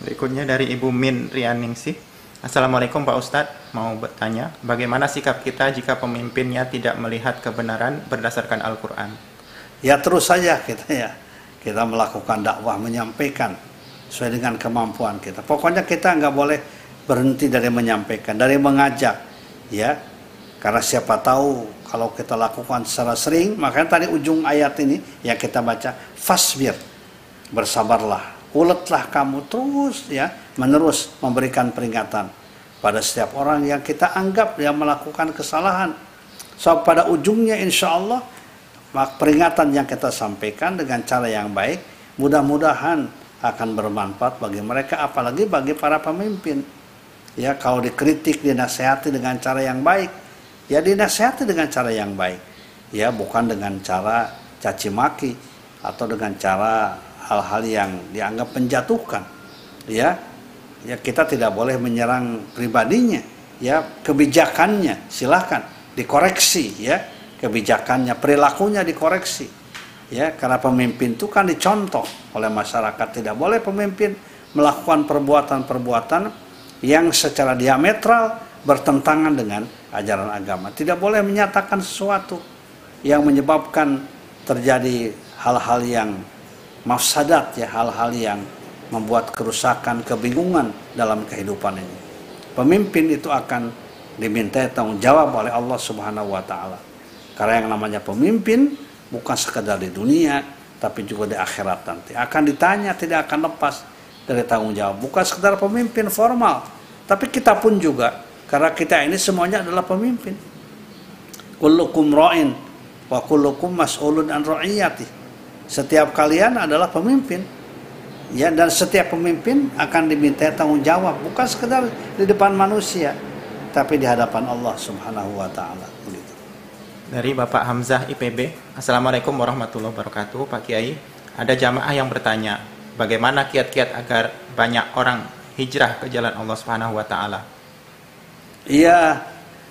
Berikutnya dari Ibu Min Rianingsih. Assalamualaikum Pak Ustadz, mau bertanya, bagaimana sikap kita jika pemimpinnya tidak melihat kebenaran berdasarkan Al-Quran? Ya terus saja kita ya, kita melakukan dakwah, menyampaikan sesuai dengan kemampuan kita. Pokoknya kita nggak boleh berhenti dari menyampaikan, dari mengajak, ya, karena siapa tahu kalau kita lakukan secara sering, makanya tadi ujung ayat ini yang kita baca, fasbir, bersabarlah, uletlah kamu terus ya, menerus memberikan peringatan pada setiap orang yang kita anggap yang melakukan kesalahan. So pada ujungnya insya Allah peringatan yang kita sampaikan dengan cara yang baik, mudah-mudahan akan bermanfaat bagi mereka, apalagi bagi para pemimpin. Ya, kalau dikritik, dinasehati dengan cara yang baik, ya dinasihati dengan cara yang baik. Ya bukan dengan cara caci maki atau dengan cara hal-hal yang dianggap menjatuhkan. Ya ya kita tidak boleh menyerang pribadinya. Ya kebijakannya silahkan dikoreksi ya. Kebijakannya perilakunya dikoreksi. Ya karena pemimpin itu kan dicontoh oleh masyarakat. Tidak boleh pemimpin melakukan perbuatan-perbuatan yang secara diametral bertentangan dengan ajaran agama. Tidak boleh menyatakan sesuatu yang menyebabkan terjadi hal-hal yang mafsadat ya hal-hal yang membuat kerusakan, kebingungan dalam kehidupan ini. Pemimpin itu akan diminta tanggung jawab oleh Allah Subhanahu wa taala. Karena yang namanya pemimpin bukan sekedar di dunia tapi juga di akhirat nanti. Akan ditanya tidak akan lepas dari tanggung jawab. Bukan sekedar pemimpin formal, tapi kita pun juga karena kita ini semuanya adalah pemimpin. Kullukum ra'in wa kullukum mas'ulun an ra'iyati. Setiap kalian adalah pemimpin. Ya, dan setiap pemimpin akan diminta tanggung jawab, bukan sekedar di depan manusia, tapi di hadapan Allah Subhanahu wa taala. Dari Bapak Hamzah IPB, Assalamualaikum warahmatullahi wabarakatuh, Pak Kiai. Ada jamaah yang bertanya, bagaimana kiat-kiat agar banyak orang hijrah ke jalan Allah Subhanahu wa taala? Iya,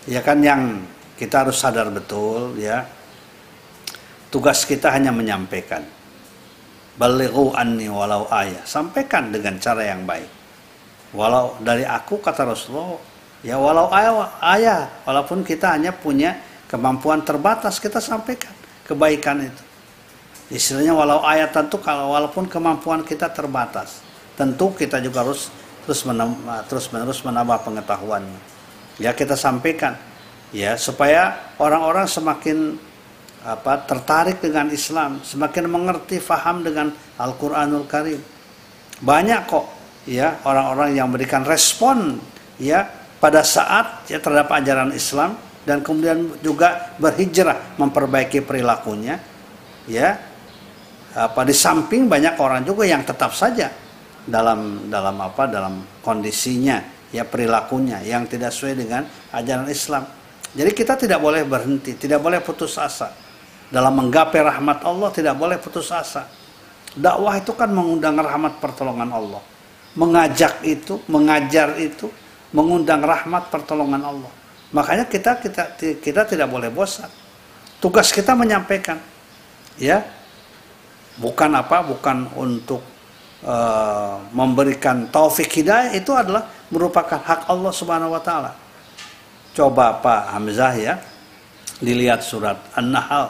ya kan yang kita harus sadar betul ya. Tugas kita hanya menyampaikan. Balighu anni walau ayah. Sampaikan dengan cara yang baik. Walau dari aku kata Rasulullah, ya walau ayah, ayah walaupun kita hanya punya kemampuan terbatas kita sampaikan kebaikan itu. Istilahnya walau ayat tentu kalau walaupun kemampuan kita terbatas, tentu kita juga harus terus menambah, terus menerus menambah pengetahuannya. Ya kita sampaikan ya supaya orang-orang semakin apa tertarik dengan Islam, semakin mengerti, faham dengan Al-Qur'anul Karim. Banyak kok ya orang-orang yang memberikan respon ya pada saat ya terhadap ajaran Islam dan kemudian juga berhijrah memperbaiki perilakunya ya apa di samping banyak orang juga yang tetap saja dalam dalam apa dalam kondisinya ya perilakunya yang tidak sesuai dengan ajaran Islam. Jadi kita tidak boleh berhenti tidak boleh putus asa. Dalam menggapai rahmat Allah tidak boleh putus asa. Dakwah itu kan mengundang rahmat pertolongan Allah. Mengajak itu mengajar itu mengundang rahmat pertolongan Allah. Makanya kita kita kita tidak boleh bosan. Tugas kita menyampaikan, ya, bukan apa, bukan untuk uh, memberikan taufik hidayah itu adalah merupakan hak Allah Subhanahu Wa Taala. Coba Pak Hamzah ya, dilihat surat An-Nahl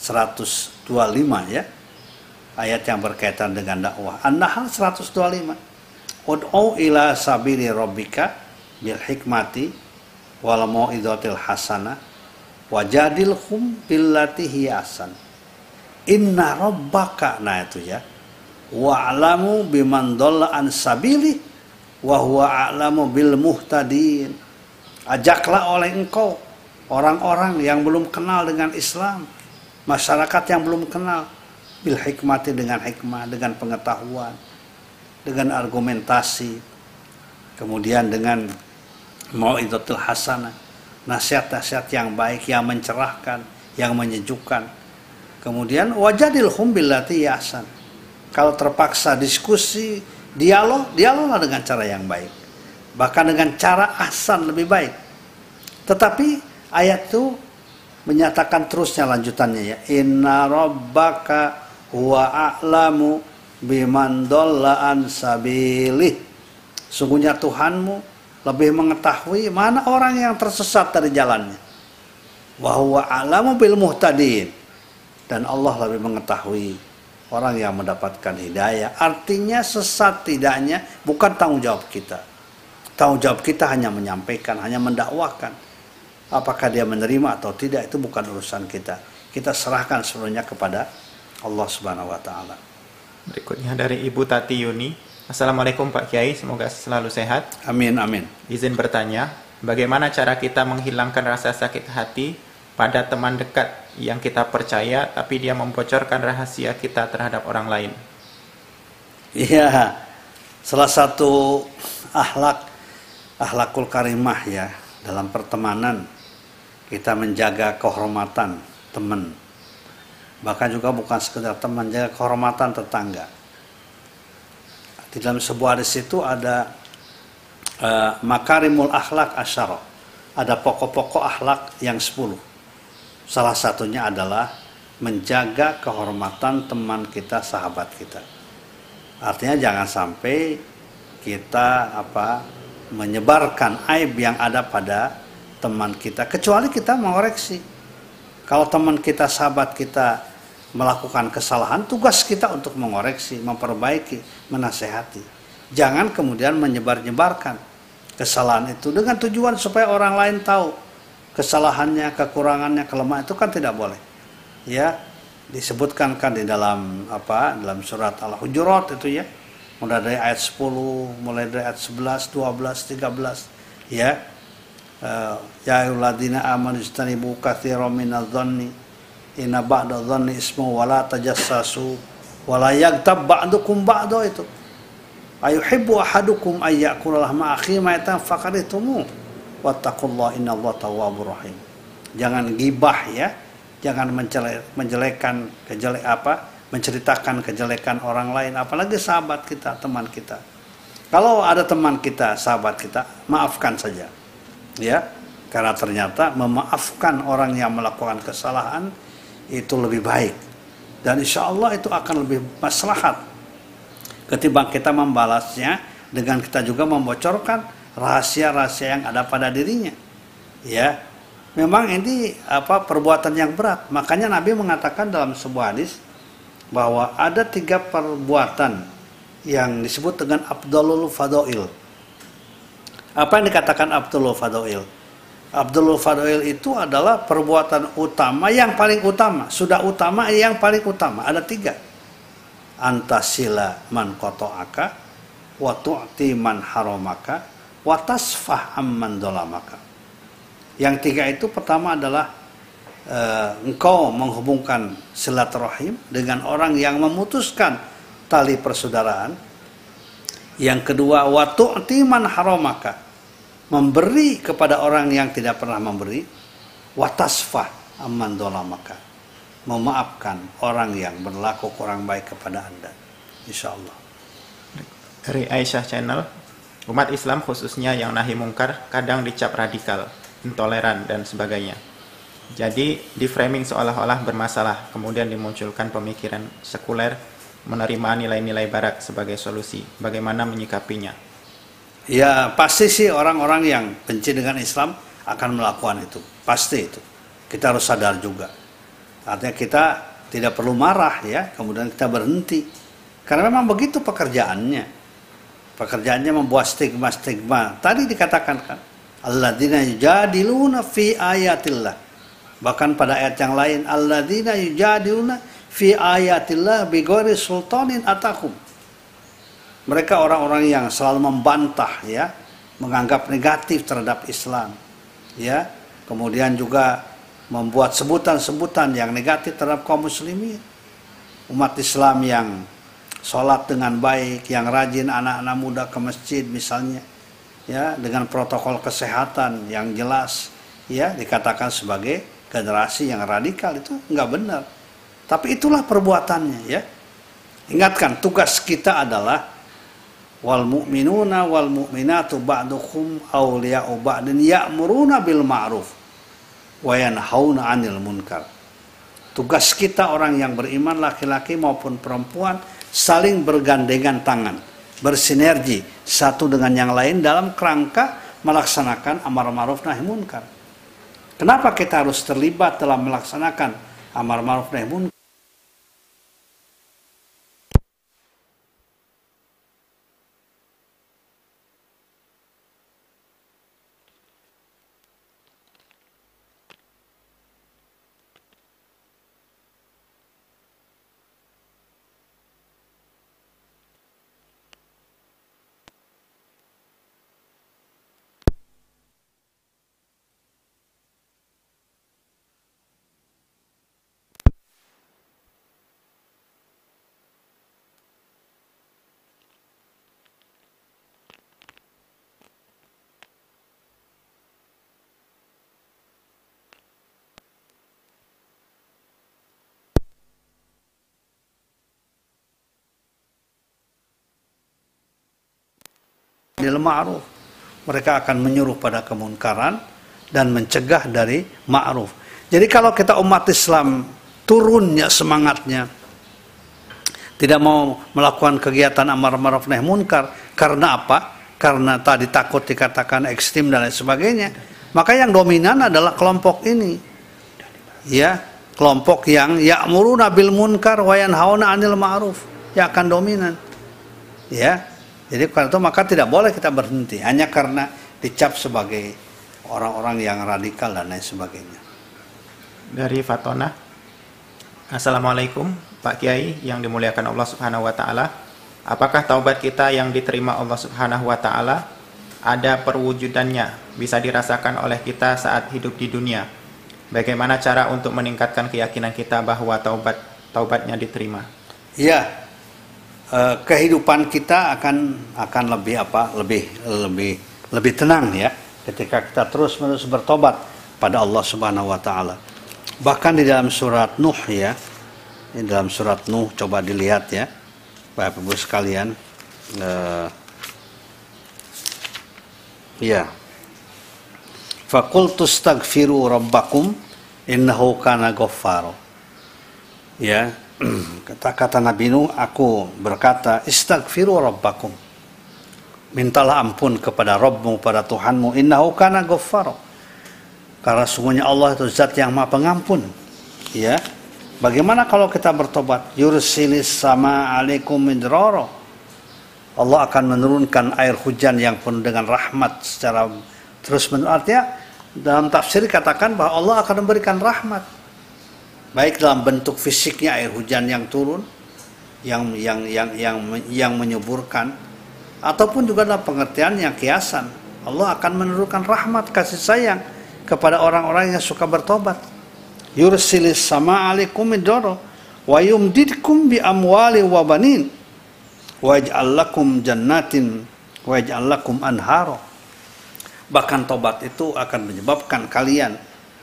125 ya, ayat yang berkaitan dengan dakwah. An-Nahl 125. Ud'u ila sabili rabbika bil hikmati wal mau'izatil hasanah wajadilhum billati hiyasan inna rabbaka nah itu ya. Wa'lamu biman dhalla an sabili wa huwa a'lamu bil muhtadin. Ajaklah oleh engkau orang-orang yang belum kenal dengan Islam masyarakat yang belum kenal bil hikmati dengan hikmah dengan pengetahuan dengan argumentasi kemudian dengan mau'idatul hasanah nasihat-nasihat yang baik yang mencerahkan yang menyejukkan kemudian wajadil hum billati yasan kalau terpaksa diskusi dialog dialoglah dengan cara yang baik. Bahkan dengan cara asan lebih baik. Tetapi ayat itu menyatakan terusnya lanjutannya ya. Inna rabbaka huwa a'lamu biman an sabilih. Sungguhnya Tuhanmu lebih mengetahui mana orang yang tersesat dari jalannya. Wahwa alamu bil muhtadin. Dan Allah lebih mengetahui orang yang mendapatkan hidayah. Artinya sesat tidaknya bukan tanggung jawab kita. Tanggung jawab kita hanya menyampaikan, hanya mendakwakan. Apakah dia menerima atau tidak itu bukan urusan kita. Kita serahkan seluruhnya kepada Allah Subhanahu wa taala. Berikutnya dari Ibu Tati Yuni, Assalamualaikum Pak Kiai, semoga selalu sehat. Amin, amin. Izin bertanya, bagaimana cara kita menghilangkan rasa sakit hati pada teman dekat yang kita percaya tapi dia membocorkan rahasia kita terhadap orang lain? Iya, salah satu akhlak akhlakul karimah ya dalam pertemanan kita menjaga kehormatan teman bahkan juga bukan sekedar teman jaga kehormatan tetangga di dalam sebuah hadis itu ada uh, makarimul akhlak asyara. Ada pokok-pokok akhlak yang sepuluh. Salah satunya adalah menjaga kehormatan teman kita, sahabat kita. Artinya jangan sampai kita apa menyebarkan aib yang ada pada teman kita kecuali kita mengoreksi. Kalau teman kita, sahabat kita melakukan kesalahan, tugas kita untuk mengoreksi, memperbaiki, menasehati. Jangan kemudian menyebar-nyebarkan kesalahan itu dengan tujuan supaya orang lain tahu kesalahannya, kekurangannya, kelemahan itu kan tidak boleh. Ya, disebutkan kan di dalam apa? Dalam surat Al-Hujurat itu ya. Mulai dari ayat 10, mulai dari ayat 11, 12, 13 ya. Uh, ya ayyuhalladzina amanu istanibu katsiran minadh-dhanni inna ba'da dhanni ismu wala tajassasu wala yaghtab ba'dukum ba'da itu ayuhibbu ahadukum ay ya'kula lahma akhi maitan faqaditumu wattaqullah innallaha tawwabur rahim. Jangan gibah ya. Jangan menjelek, menjelekan kejelek apa menceritakan kejelekan orang lain apalagi sahabat kita teman kita. Kalau ada teman kita sahabat kita maafkan saja. Ya karena ternyata memaafkan orang yang melakukan kesalahan itu lebih baik. Dan insya Allah itu akan lebih maslahat. Ketimbang kita membalasnya dengan kita juga membocorkan rahasia-rahasia yang ada pada dirinya. Ya, memang ini apa perbuatan yang berat. Makanya Nabi mengatakan dalam sebuah hadis bahwa ada tiga perbuatan yang disebut dengan Abdulul Fadoil. Apa yang dikatakan Abdulul Fadoil? Abdulul Fadoil itu adalah perbuatan utama yang paling utama. Sudah utama yang paling utama. Ada tiga antasila man koto'aka wa tu'ti man haramaka wa tasfah amman dolamaka. Yang tiga itu pertama adalah uh, engkau menghubungkan silaturahim dengan orang yang memutuskan tali persaudaraan. Yang kedua wa tu'ti man haramaka. Memberi kepada orang yang tidak pernah memberi. Wa tasfah amman dolamaka. Memaafkan orang yang berlaku kurang baik kepada Anda. Insya Allah. Dari Aisyah Channel, umat Islam khususnya yang nahi mungkar kadang dicap radikal, intoleran, dan sebagainya. Jadi di framing seolah-olah bermasalah, kemudian dimunculkan pemikiran sekuler menerima nilai-nilai barat sebagai solusi. Bagaimana menyikapinya? Ya pasti sih orang-orang yang benci dengan Islam akan melakukan itu. Pasti itu. Kita harus sadar juga Artinya kita tidak perlu marah ya, kemudian kita berhenti. Karena memang begitu pekerjaannya. Pekerjaannya membuat stigma-stigma. Tadi dikatakan kan, alladzina yujadiluna fi ayatillah. Bahkan pada ayat yang lain, alladzina yujadiluna fi ayatillah bighairi sultanin atakum. Mereka orang-orang yang selalu membantah ya, menganggap negatif terhadap Islam. Ya, kemudian juga membuat sebutan-sebutan yang negatif terhadap kaum muslimin. Umat Islam yang sholat dengan baik, yang rajin anak-anak muda ke masjid misalnya, ya dengan protokol kesehatan yang jelas, ya dikatakan sebagai generasi yang radikal itu nggak benar. Tapi itulah perbuatannya, ya. Ingatkan tugas kita adalah wal mu'minuna wal mu'minatu ba'dukum awliya'u ba'din ya'muruna bil ma'ruf wayanhauna 'anil munkar. Tugas kita orang yang beriman laki-laki maupun perempuan saling bergandengan tangan, bersinergi satu dengan yang lain dalam kerangka melaksanakan amar ma'ruf nahi munkar. Kenapa kita harus terlibat dalam melaksanakan amar ma'ruf nahi munkar? Bil ma'ruf. Mereka akan menyuruh pada kemunkaran dan mencegah dari ma'ruf. Jadi kalau kita umat Islam turunnya semangatnya tidak mau melakukan kegiatan amar ma'ruf nahi munkar karena apa? Karena tadi takut dikatakan ekstrim dan lain sebagainya. Maka yang dominan adalah kelompok ini. Ya, kelompok yang ya'muruna bil munkar wa yanhauna 'anil ma'ruf yang akan dominan. Ya. Jadi karena itu maka tidak boleh kita berhenti hanya karena dicap sebagai orang-orang yang radikal dan lain sebagainya. Dari Fatona. Assalamualaikum Pak Kiai yang dimuliakan Allah Subhanahu wa taala. Apakah taubat kita yang diterima Allah Subhanahu wa taala ada perwujudannya bisa dirasakan oleh kita saat hidup di dunia? Bagaimana cara untuk meningkatkan keyakinan kita bahwa taubat taubatnya diterima? Ya, eh, kehidupan kita akan akan lebih apa? Lebih lebih lebih tenang ya ketika kita terus menerus bertobat pada Allah Subhanahu wa taala. Bahkan di dalam surat Nuh ya. Di dalam surat Nuh coba dilihat ya. Bapak Ibu sekalian. Uh, ya. Fakultu stagfiru rabbakum innahu kana ghaffaro. Ya, <clears throat> kata-kata Nabi Nuh, aku berkata, istagfiru rabbakum. Mintalah ampun kepada Rabbmu, pada Tuhanmu. Innahu kana ghaffaro. Karena sungguhnya Allah itu zat yang maha pengampun. Ya. Bagaimana kalau kita bertobat? Yursilis sama alaikum midraro. Allah akan menurunkan air hujan yang penuh dengan rahmat secara terus menerus. Artinya dalam tafsir katakan bahwa Allah akan memberikan rahmat. Baik dalam bentuk fisiknya air hujan yang turun yang yang yang yang yang menyuburkan ataupun juga dalam pengertian yang kiasan. Allah akan menurunkan rahmat kasih sayang kepada orang-orang yang suka bertobat. Yursilis sama alaikum wa yumdidkum bi amwali wa banin wa lakum jannatin wa lakum anharo. Bahkan tobat itu akan menyebabkan kalian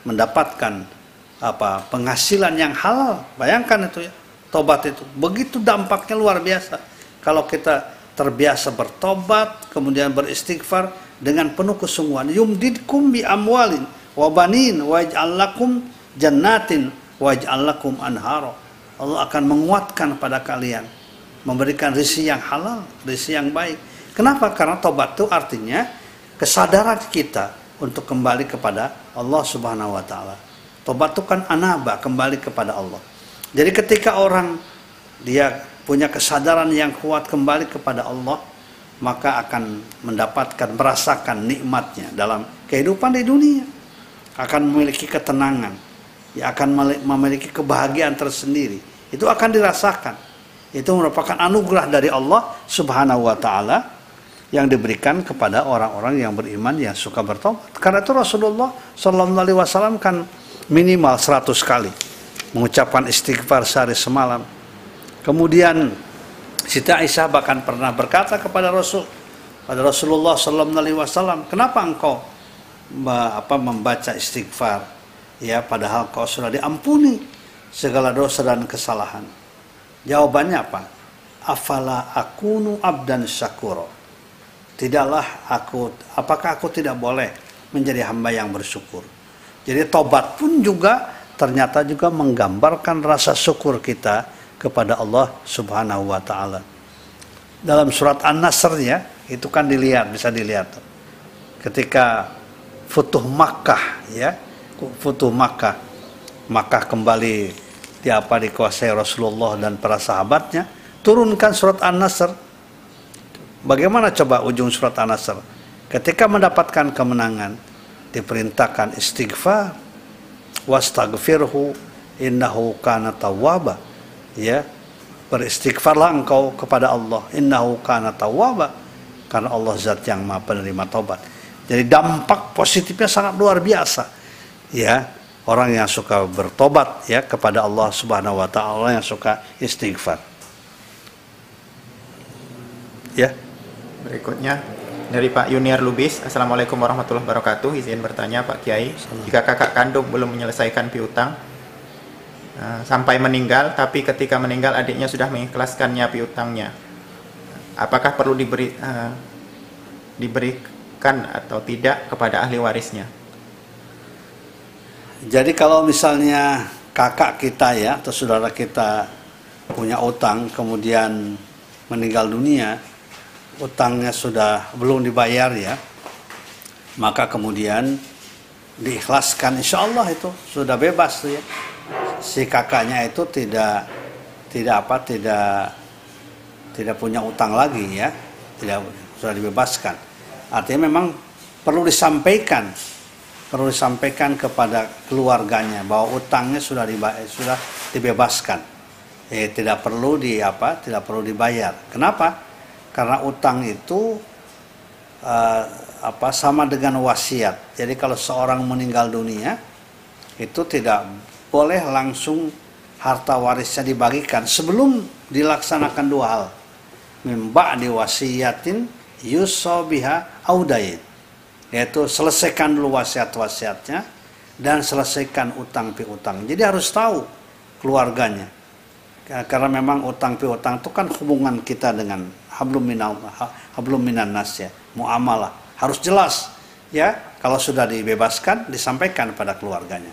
mendapatkan apa penghasilan yang halal. Bayangkan itu ya. Tobat itu begitu dampaknya luar biasa. Kalau kita terbiasa bertobat, kemudian beristighfar dengan penuh kesungguhan. Yumdidkum bi amwalin wa banin waj'al lakum jannatin waj'al lakum anharo. Allah akan menguatkan pada kalian memberikan rezeki yang halal, rezeki yang baik. Kenapa? Karena tobat itu artinya kesadaran kita untuk kembali kepada Allah Subhanahu wa taala. Tobat itu kan anaba, kembali kepada Allah. Jadi ketika orang dia punya kesadaran yang kuat kembali kepada Allah, maka akan mendapatkan merasakan nikmatnya dalam kehidupan di dunia. Akan memiliki ketenangan, ya akan memiliki kebahagiaan tersendiri. Itu akan dirasakan. Itu merupakan anugerah dari Allah Subhanahu wa taala yang diberikan kepada orang-orang yang beriman yang suka bertobat. Karena itu Rasulullah Shallallahu alaihi wasallam kan minimal 100 kali mengucapkan istighfar sehari semalam. Kemudian Siti Aisyah bahkan pernah berkata kepada Rasul pada Rasulullah Sallallahu Alaihi Wasallam, kenapa engkau apa membaca istighfar? Ya, padahal kau sudah diampuni segala dosa dan kesalahan. Jawabannya apa? Afala akunu abdan syakuro. Tidaklah aku, apakah aku tidak boleh menjadi hamba yang bersyukur? Jadi tobat pun juga ternyata juga menggambarkan rasa syukur kita kepada Allah Subhanahu wa taala. Dalam surat An-Nasr ya, itu kan dilihat, bisa dilihat. Ketika Futuh Makkah ya, Futuh Makkah, Makkah kembali di apa dikuasai Rasulullah dan para sahabatnya, turunkan surat An-Nasr. Bagaimana coba ujung surat An-Nasr? Ketika mendapatkan kemenangan, diperintahkan istighfar wastaghfirhu innahu kana tawwaba. Ya beristighfarlah engkau kepada Allah. Innahu kana tawwaba. Karena Allah zat yang maha penerima taubat. Jadi dampak positifnya sangat luar biasa. Ya orang yang suka bertobat ya kepada Allah Subhanahu wa taala yang suka istighfar. Ya. Berikutnya dari Pak Yuniar Lubis, Assalamualaikum warahmatullahi wabarakatuh. Izin bertanya Pak Kiai, jika kakak kandung belum menyelesaikan piutang uh, sampai meninggal, tapi ketika meninggal adiknya sudah mengikhlaskannya piutangnya, apakah perlu diberi uh, diberikan atau tidak kepada ahli warisnya? Jadi kalau misalnya kakak kita ya atau saudara kita punya utang kemudian meninggal dunia, utangnya sudah belum dibayar ya, maka kemudian diikhlaskan. Insya Allah itu sudah bebas tuh ya. Si kakaknya itu tidak tidak apa tidak tidak punya utang lagi ya. Tidak sudah dibebaskan. Artinya memang perlu disampaikan perlu disampaikan kepada keluarganya bahwa utangnya sudah diba sudah dibebaskan. Eh, tidak perlu di apa tidak perlu dibayar. Kenapa karena utang itu uh, apa sama dengan wasiat. Jadi kalau seorang meninggal dunia itu tidak boleh langsung harta warisnya dibagikan sebelum dilaksanakan dua hal. Mimba diwasiatin yusobiha audain yaitu selesaikan dulu wasiat-wasiatnya dan selesaikan utang piutang. Jadi harus tahu keluarganya. Karena memang utang piutang itu kan hubungan kita dengan hablum minal hablum minan nas ya muamalah harus jelas ya kalau sudah dibebaskan disampaikan pada keluarganya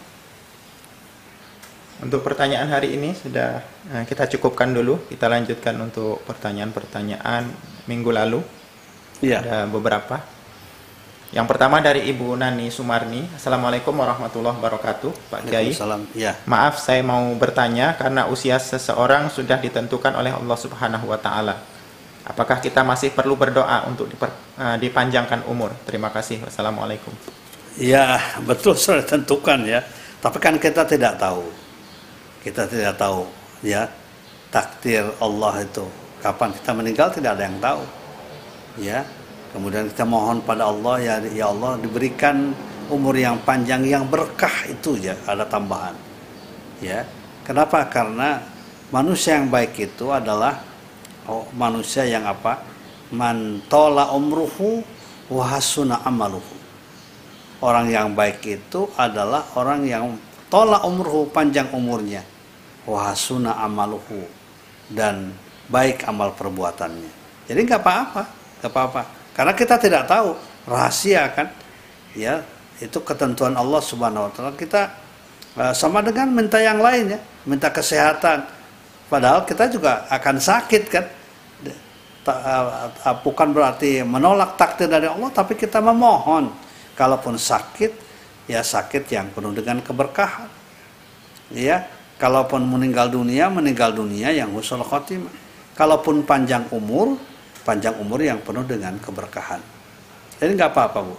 untuk pertanyaan hari ini sudah eh, kita cukupkan dulu. Kita lanjutkan untuk pertanyaan-pertanyaan minggu lalu. Iya. Ada beberapa. Yang pertama dari Ibu Nani Sumarni. Assalamualaikum warahmatullahi wabarakatuh, Pak Kiai. Ya. Maaf saya mau bertanya karena usia seseorang sudah ditentukan oleh Allah Subhanahu wa taala. Apakah kita masih perlu berdoa untuk diper, uh, dipanjangkan umur? Terima kasih. Wassalamualaikum. Ya, betul sudah ditentukan ya. Tapi kan kita tidak tahu kita tidak tahu ya takdir Allah itu kapan kita meninggal tidak ada yang tahu ya kemudian kita mohon pada Allah ya ya Allah diberikan umur yang panjang yang berkah itu ya ada tambahan ya kenapa karena manusia yang baik itu adalah manusia yang apa man tola umruhu wahasuna amaluhu orang yang baik itu adalah orang yang tolak umruhu panjang umurnya wahasuna amaluhu dan baik amal perbuatannya. Jadi nggak apa-apa, nggak apa-apa. Karena kita tidak tahu rahasia kan, ya itu ketentuan Allah Subhanahu Wa Taala. Kita uh, sama dengan minta yang lain ya, minta kesehatan. Padahal kita juga akan sakit kan. Uh, uh, bukan berarti menolak takdir dari Allah, tapi kita memohon. Kalaupun sakit, ya sakit yang penuh dengan keberkahan. Ya, Kalaupun meninggal dunia, meninggal dunia yang husnul khotimah. Kalaupun panjang umur, panjang umur yang penuh dengan keberkahan. Jadi nggak apa-apa, Bu.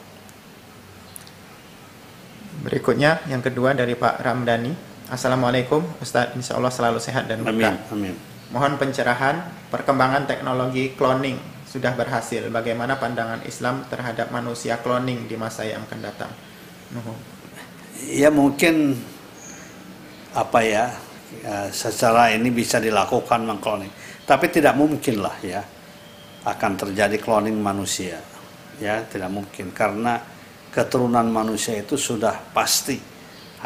Berikutnya yang kedua dari Pak Ramdhani. Assalamualaikum, Ustaz. Insya Allah selalu sehat dan berkah. Amin. Amin. Mohon pencerahan perkembangan teknologi cloning sudah berhasil. Bagaimana pandangan Islam terhadap manusia cloning di masa yang akan datang? Nuhun. Ya mungkin apa ya, ya secara ini bisa dilakukan mengkloning tapi tidak mungkin lah ya akan terjadi cloning manusia ya tidak mungkin karena keturunan manusia itu sudah pasti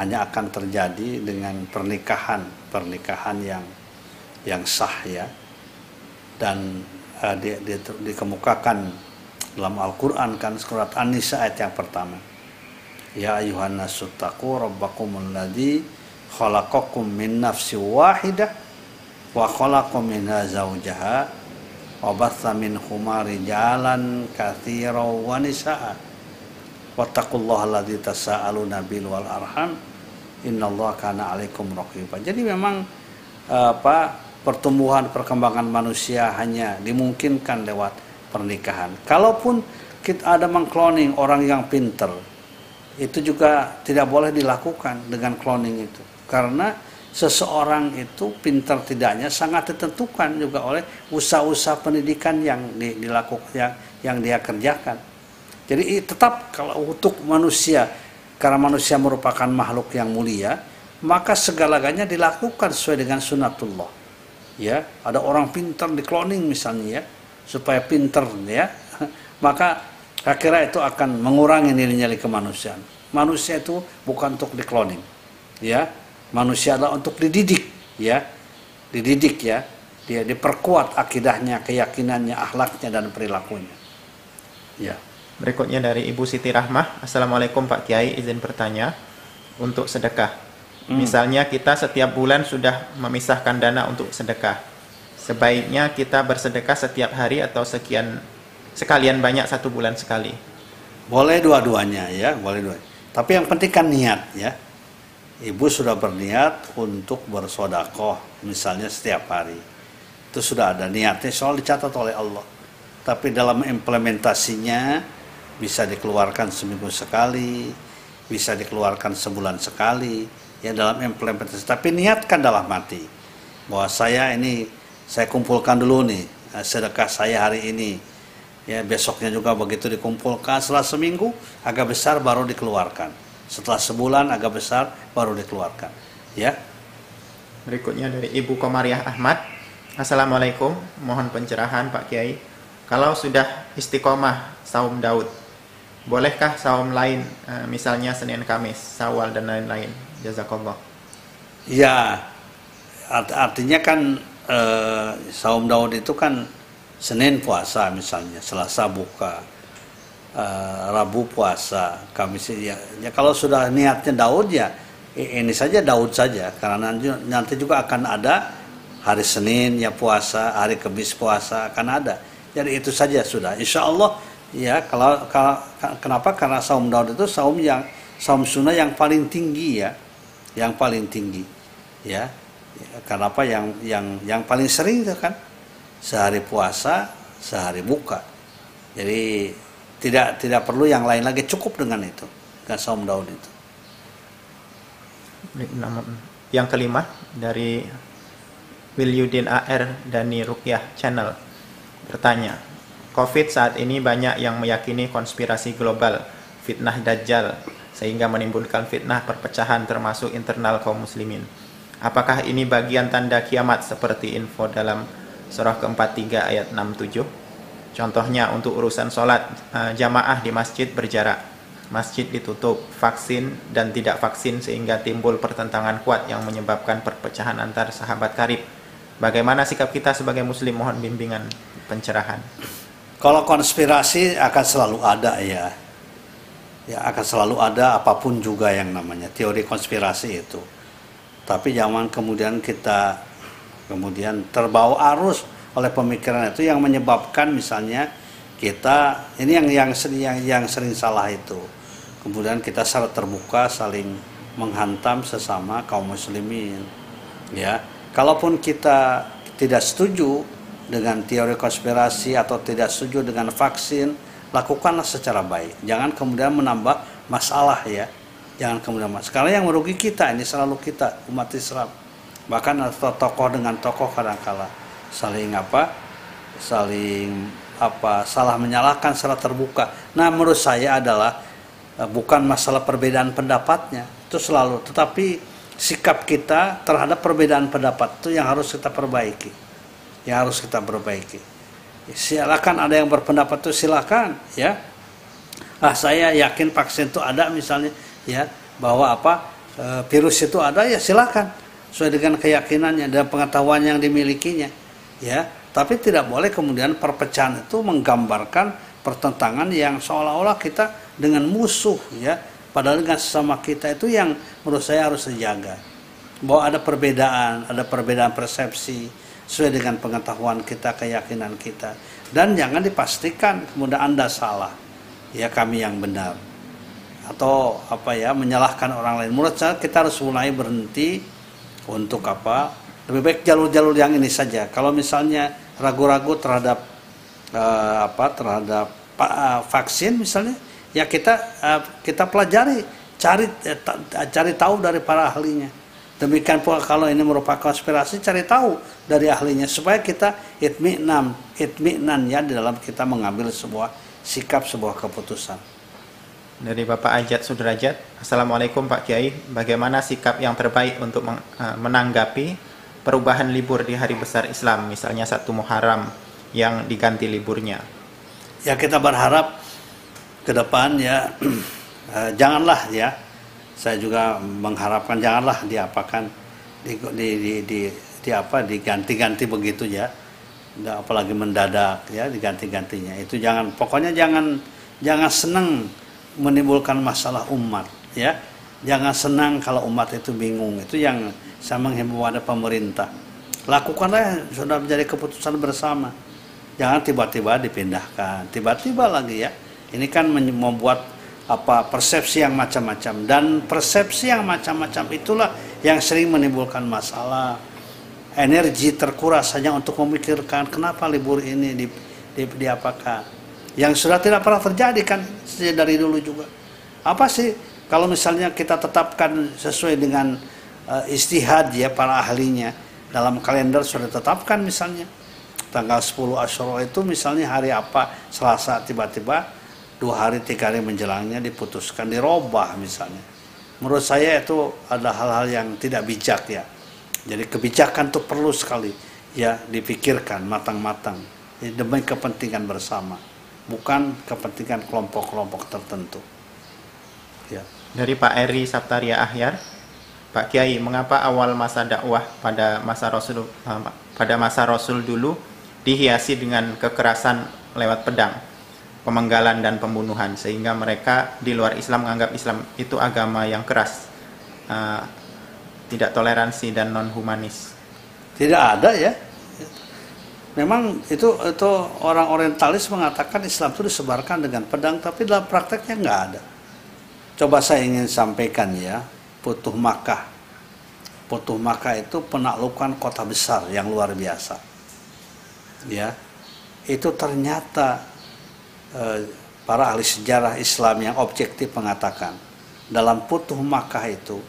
hanya akan terjadi dengan pernikahan pernikahan yang yang sah ya. Dan uh, di, di, dikemukakan dalam Al-Quran kan surat An-Nisa ayat yang pertama. Ya ayuhan nasuttaqu rabbakumul ladzi khalaqakum min nafsi wahidah wa khalaqakum minha zawjaha wa batha minhuma rijalan katsira wa nisaa. Wattaqullaha alladzi tasaaluna bil wal arham innallaha kana alaikum raqiba. Jadi memang apa pertumbuhan perkembangan manusia hanya dimungkinkan lewat pernikahan. Kalaupun kita ada mengkloning orang yang pinter itu juga tidak boleh dilakukan dengan cloning itu. Karena seseorang itu pintar tidaknya sangat ditentukan juga oleh usaha-usaha pendidikan yang dilakukan yang, yang dia kerjakan. Jadi tetap kalau untuk manusia karena manusia merupakan makhluk yang mulia, maka segala-galanya dilakukan sesuai dengan sunatullah. Ya, ada orang pintar di cloning misalnya ya, supaya pintar ya, <laughs> maka akhirnya itu akan mengurangi nilai-nilai kemanusiaan. Manusia itu bukan untuk di cloning, ya, manusia adalah untuk dididik ya. Dididik ya. Dia diperkuat akidahnya keyakinannya akhlaknya dan perilakunya. Ya berikutnya dari Ibu Siti Rahmah. Assalamualaikum Pak Kiai. Izin bertanya untuk sedekah. Hmm. misalnya kita setiap bulan sudah memisahkan dana untuk sedekah. Sebaiknya kita bersedekah setiap hari atau sekian sekalian banyak satu bulan sekali? Boleh dua-duanya ya. Boleh dua. Tapi yang penting kan niat ya. Ibu sudah berniat untuk bersodakoh misalnya setiap hari. Itu sudah ada niatnya soal dicatat oleh Allah. Tapi dalam implementasinya bisa dikeluarkan seminggu sekali bisa dikeluarkan sebulan sekali ya dalam implementasi. Tapi niatkan dalam hati bahwa saya ini saya kumpulkan dulu nih eh, sedekah saya hari ini. Ya besoknya juga begitu dikumpulkan setelah seminggu agak besar baru dikeluarkan. Setelah sebulan agak besar baru dikeluarkan ya. Berikutnya dari Ibu Komariah Ahmad. Assalamualaikum, mohon pencerahan Pak Kiai. Kalau sudah istiqomah saum Daud, bolehkah saum lain, eh, misalnya Senin Kamis, Sawal dan lain-lain? Jazakallah. ya art- artinya kan eh, saum Daud itu kan Senin puasa misalnya Selasa buka eh, Rabu puasa Kamis ya, ya kalau sudah niatnya Daud ya ini saja Daud saja karena nanti, nanti juga akan ada hari Senin ya puasa hari Kamis puasa akan ada jadi itu saja sudah Insya Allah ya kalau, kalau kenapa? Karena saum Daud itu saum yang saum sunnah yang paling tinggi ya. Yang paling tinggi ya. Kenapa yang yang yang paling sering itu kan sehari puasa sehari buka. Jadi tidak tidak perlu yang lain lagi cukup dengan itu dengan saum Daud itu. Yang kelima dari Wilyudin AR Dani Rukyah Channel bertanya, COVID saat ini banyak yang meyakini konspirasi global, fitnah dajjal, sehingga menimbulkan fitnah perpecahan termasuk internal kaum muslimin. Apakah ini bagian tanda kiamat seperti info dalam surah ke-43 ayat 67? Contohnya untuk urusan sholat eh, jamaah di masjid berjarak, masjid ditutup, vaksin dan tidak vaksin sehingga timbul pertentangan kuat yang menyebabkan perpecahan antar sahabat karib. Bagaimana sikap kita sebagai muslim mohon bimbingan pencerahan. Kalau konspirasi akan selalu ada ya. Ya akan selalu ada apa pun juga yang namanya teori konspirasi itu. Tapi jangan kemudian kita kemudian terbawa arus oleh pemikiran itu yang menyebabkan misalnya kita ini yang yang sering yang, yang sering salah itu. Kemudian kita secara terbuka saling menghantam sesama kaum muslimin ya. Kalaupun kita tidak setuju dengan teori konspirasi atau tidak setuju dengan vaksin lakukanlah secara baik. Jangan kemudian menambah masalah ya. Jangan kemudian mas karena yang merugi kita ini selalu kita umat Islam. Bahkan atau tokoh dengan tokoh kadangkala saling apa saling apa salah menyalahkan secara terbuka. Nah menurut saya adalah eh, bukan masalah perbedaan pendapatnya itu selalu. Tetapi sikap kita terhadap perbedaan pendapat itu yang harus kita perbaiki yang harus kita perbaiki. Silakan ada yang berpendapat itu silakan ya. Ah saya yakin vaksin itu ada misalnya ya bahwa apa e, virus itu ada ya silakan. Sesuai dengan keyakinannya dan pengetahuan yang dimilikinya ya. Tapi tidak boleh kemudian perpecahan itu menggambarkan pertentangan yang seolah-olah kita dengan musuh ya. Padahal dengan sesama kita itu yang menurut saya harus dijaga. Bahwa ada perbedaan ada perbedaan persepsi sesuai dengan pengetahuan kita keyakinan kita. Dan jangan dipastikan kemudian anda salah. Ya kami yang benar. Atau apa ya menyalahkan orang lain. Menurut saya kita harus mulai berhenti untuk apa lebih baik jalur-jalur yang ini saja. Kalau misalnya ragu-ragu terhadap uh, apa terhadap uh, vaksin misalnya ya kita uh, kita pelajari cari uh, cari tahu dari para ahlinya demikian pula kalau ini merupakan konspirasi cari tahu dari ahlinya supaya kita itminan itminan ya di dalam kita mengambil sebuah sikap sebuah keputusan. Dari Bapak Ajat Sudrajat, Assalamualaikum Pak Kiai, bagaimana sikap yang terbaik untuk menanggapi perubahan libur di hari besar Islam, misalnya satu Muharram yang diganti liburnya? Ya kita berharap ke depan ya <clears throat> janganlah ya saya juga mengharapkan janganlah diapakan di, di, di, di, di apa diganti-ganti begitu ya. Apalagi mendadak ya diganti-gantinya. Itu jangan pokoknya jangan jangan senang menimbulkan masalah umat ya. Jangan senang kalau umat itu bingung. Itu yang saya menghimbau pada pemerintah. Lakukanlah sudah menjadi keputusan bersama. Jangan tiba-tiba dipindahkan. Tiba-tiba lagi ya. Ini kan membuat apa persepsi yang macam-macam. Dan persepsi yang macam-macam itulah yang sering menimbulkan masalah. Energi terkuras hanya untuk memikirkan kenapa libur ini di, di, di apakah? Yang sudah tidak pernah terjadi kan dari dulu juga. Apa sih kalau misalnya kita tetapkan sesuai dengan uh, istihad ya para ahlinya dalam kalender sudah ditetapkan misalnya. Tanggal 10 Asyura itu misalnya hari apa Selasa tiba-tiba dua hari tiga hari menjelangnya diputuskan dirubah misalnya. Menurut saya itu ada hal-hal yang tidak bijak ya. Jadi kebijakan itu perlu sekali ya dipikirkan matang-matang. Ya, demi kepentingan bersama bukan kepentingan kelompok-kelompok tertentu. Ya. Dari Pak Eri Saptaria Ahyar Pak Kiai mengapa awal masa dakwah pada masa Rasul eh, pada masa Rasul dulu dihiasi dengan kekerasan lewat pedang pemenggalan dan pembunuhan sehingga mereka di luar Islam menganggap Islam itu agama yang keras uh, tidak toleransi dan non humanis tidak ada ya. Memang itu itu orang orientalis mengatakan Islam itu disebarkan dengan pedang tapi dalam prakteknya nggak ada. Coba saya ingin sampaikan ya. Putuh Makkah. Putuh Makkah itu penaklukan kota besar yang luar biasa. Ya. Itu ternyata para ahli sejarah Islam yang objektif mengatakan dalam putuh Makkah itu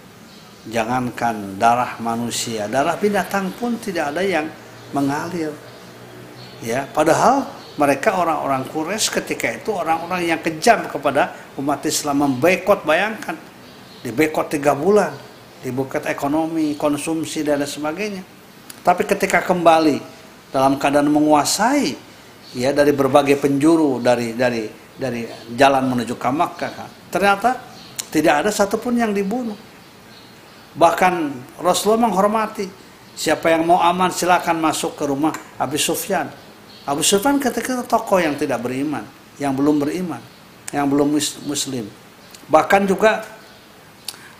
jangankan darah manusia, darah binatang pun tidak ada yang mengalir. Ya, padahal mereka orang-orang Quraisy ketika itu orang-orang yang kejam kepada umat Islam membekot bayangkan dibekot tiga bulan dibekot ekonomi konsumsi dan lain sebagainya tapi ketika kembali dalam keadaan menguasai ya dari berbagai penjuru dari dari dari jalan menuju ke Makkah ternyata tidak ada satupun yang dibunuh. Bahkan Rasulullah menghormati siapa yang mau aman silakan masuk ke rumah Abu Sufyan. Abu Sufyan ketika tokoh yang tidak beriman yang belum beriman yang belum muslim. Bahkan juga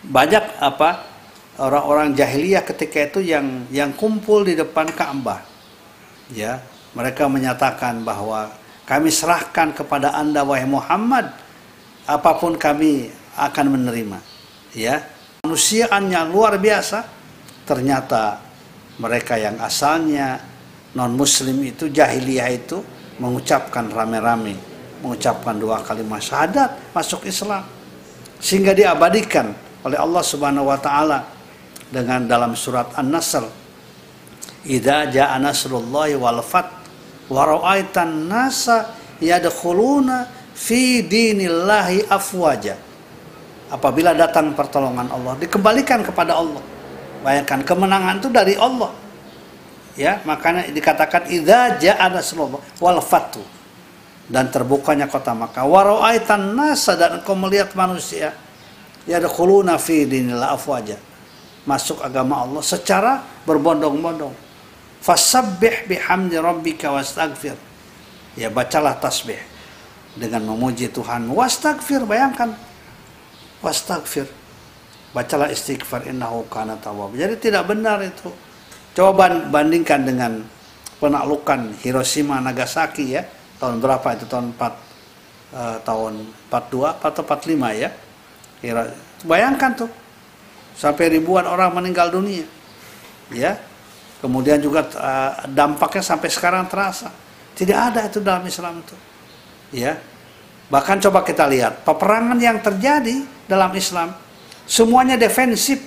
banyak apa orang-orang jahiliyah ketika itu yang yang kumpul di depan Ka'bah ya mereka menyatakan bahwa kami serahkan kepada Anda wahai Muhammad apa pun kami akan menerima. Ya, manusiaannya luar biasa. Ternyata mereka yang asalnya non muslim itu jahiliyah itu mengucapkan rame-rame mengucapkan dua kalimat syahadat masuk Islam sehingga diabadikan oleh Allah Subhanahu wa taala dengan dalam surat An-Nasr Idza jaa nasrullahi wal fath waraitan nasa yadkhuluna fi dinillahi afwaja. Apabila datang pertolongan Allah dikembalikan kepada Allah. Bayangkan kemenangan itu dari Allah. Ya makanya dikatakan idza jaa nasrullah wal fatu dan terbukanya kota Makkah. Waraitan nasa dan engkau melihat manusia yadkhuluna fi dinillahi afwaja. Masuk agama Allah secara berbondong-bondong fasabbih bihamdi rabbika wastaghfir. Ya bacalah tasbih dengan memuji Tuhan. Wastaghfir bayangkan. Wastaghfir. Bacalah istighfar innahu kana tawwab. Jadi tidak benar itu. Coba bandingkan dengan penaklukan Hiroshima Nagasaki ya. Tahun berapa itu? Tahun 4 uh, eh, tahun 42 atau 45 ya. Bayangkan tuh. Sampai ribuan orang meninggal dunia ya Kemudian juga uh, dampaknya sampai sekarang terasa. Tidak ada itu dalam Islam itu. Ya. Bahkan coba kita lihat peperangan yang terjadi dalam Islam semuanya defensif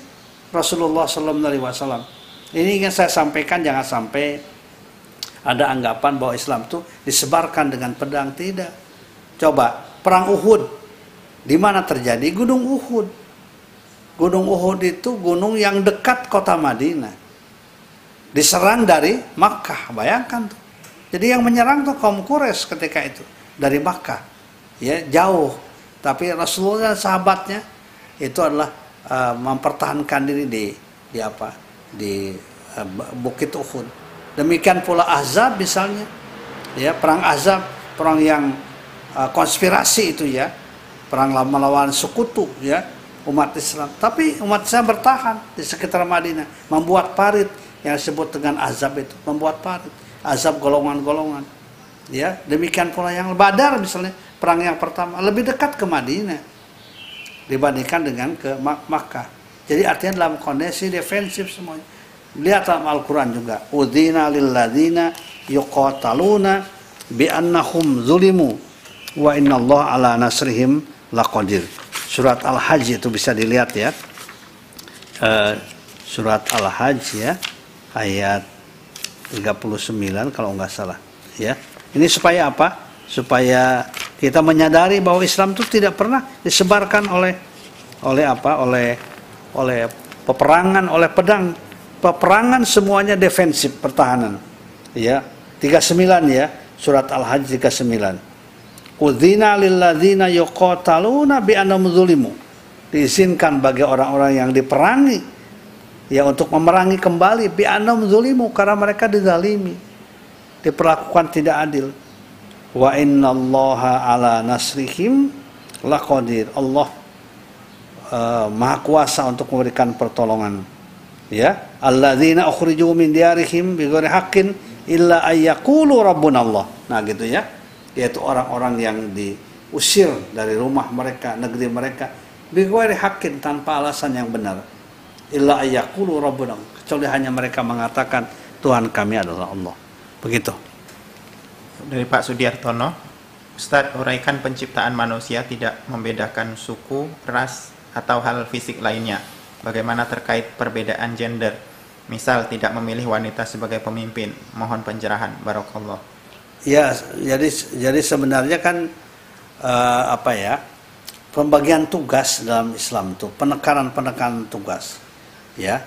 Rasulullah SAW. Ini ingin saya sampaikan jangan sampai ada anggapan bahwa Islam itu disebarkan dengan pedang tidak. Coba perang Uhud di mana terjadi Gunung Uhud. Gunung Uhud itu gunung yang dekat kota Madinah diserang dari Makkah. Bayangkan tuh. Jadi yang menyerang tuh kaum Quraisy ketika itu dari Makkah. Ya jauh. Tapi Rasulullah dan sahabatnya itu adalah uh, mempertahankan diri di di apa? Di uh, Bukit Uhud. Demikian pula Azab misalnya. Ya perang Azab perang yang uh, konspirasi itu ya. Perang melawan sekutu ya umat Islam. Tapi umat Islam bertahan di sekitar Madinah membuat parit yang disebut dengan azab itu membuat parit azab golongan-golongan ya demikian pula yang Badar misalnya perang yang pertama lebih dekat ke Madinah dibandingkan dengan ke Mak Makkah. Jadi artinya dalam kondisi defensif semuanya. Lihat dalam Al-Quran juga. Udhina lilladzina yuqataluna bi'annahum zulimu wa inna Allah ala nasrihim laqadir. Surat Al-Hajj itu bisa dilihat ya. Uh, surat Al-Hajj ya ayat 39 kalau nggak salah ya. Ini supaya apa? Supaya kita menyadari bahwa Islam itu tidak pernah disebarkan oleh oleh apa? oleh oleh peperangan, oleh pedang. Peperangan semuanya defensif, pertahanan. Ya. 39 ya, surat Al-Hajj 39. Udzina lilladzina yuqataluna bi zulimu. Diizinkan bagi orang-orang yang diperangi ya untuk memerangi kembali bi zulimu karena mereka dizalimi. Diperlakukan tidak adil. Wa innallaha ala nasrihim laqadir. Allah uh, maha kuasa untuk memberikan pertolongan ya alladzina ukhriju min diarihim bighairi haqqin illa ayyaqulu rabbunallah nah gitu ya yaitu orang-orang yang diusir dari rumah mereka negeri mereka bighairi haqqin tanpa alasan yang benar illa ayyaqulu rabbunallah kecuali hanya mereka mengatakan Tuhan kami adalah Allah begitu dari Pak Sudiartono Ustadz uraikan penciptaan manusia tidak membedakan suku, ras, atau hal fisik lainnya. Bagaimana terkait perbedaan gender? Misal tidak memilih wanita sebagai pemimpin. Mohon pencerahan. Barakallah. Ya, jadi jadi sebenarnya kan uh, apa ya? Pembagian tugas dalam Islam itu penekanan-penekanan tugas. Ya.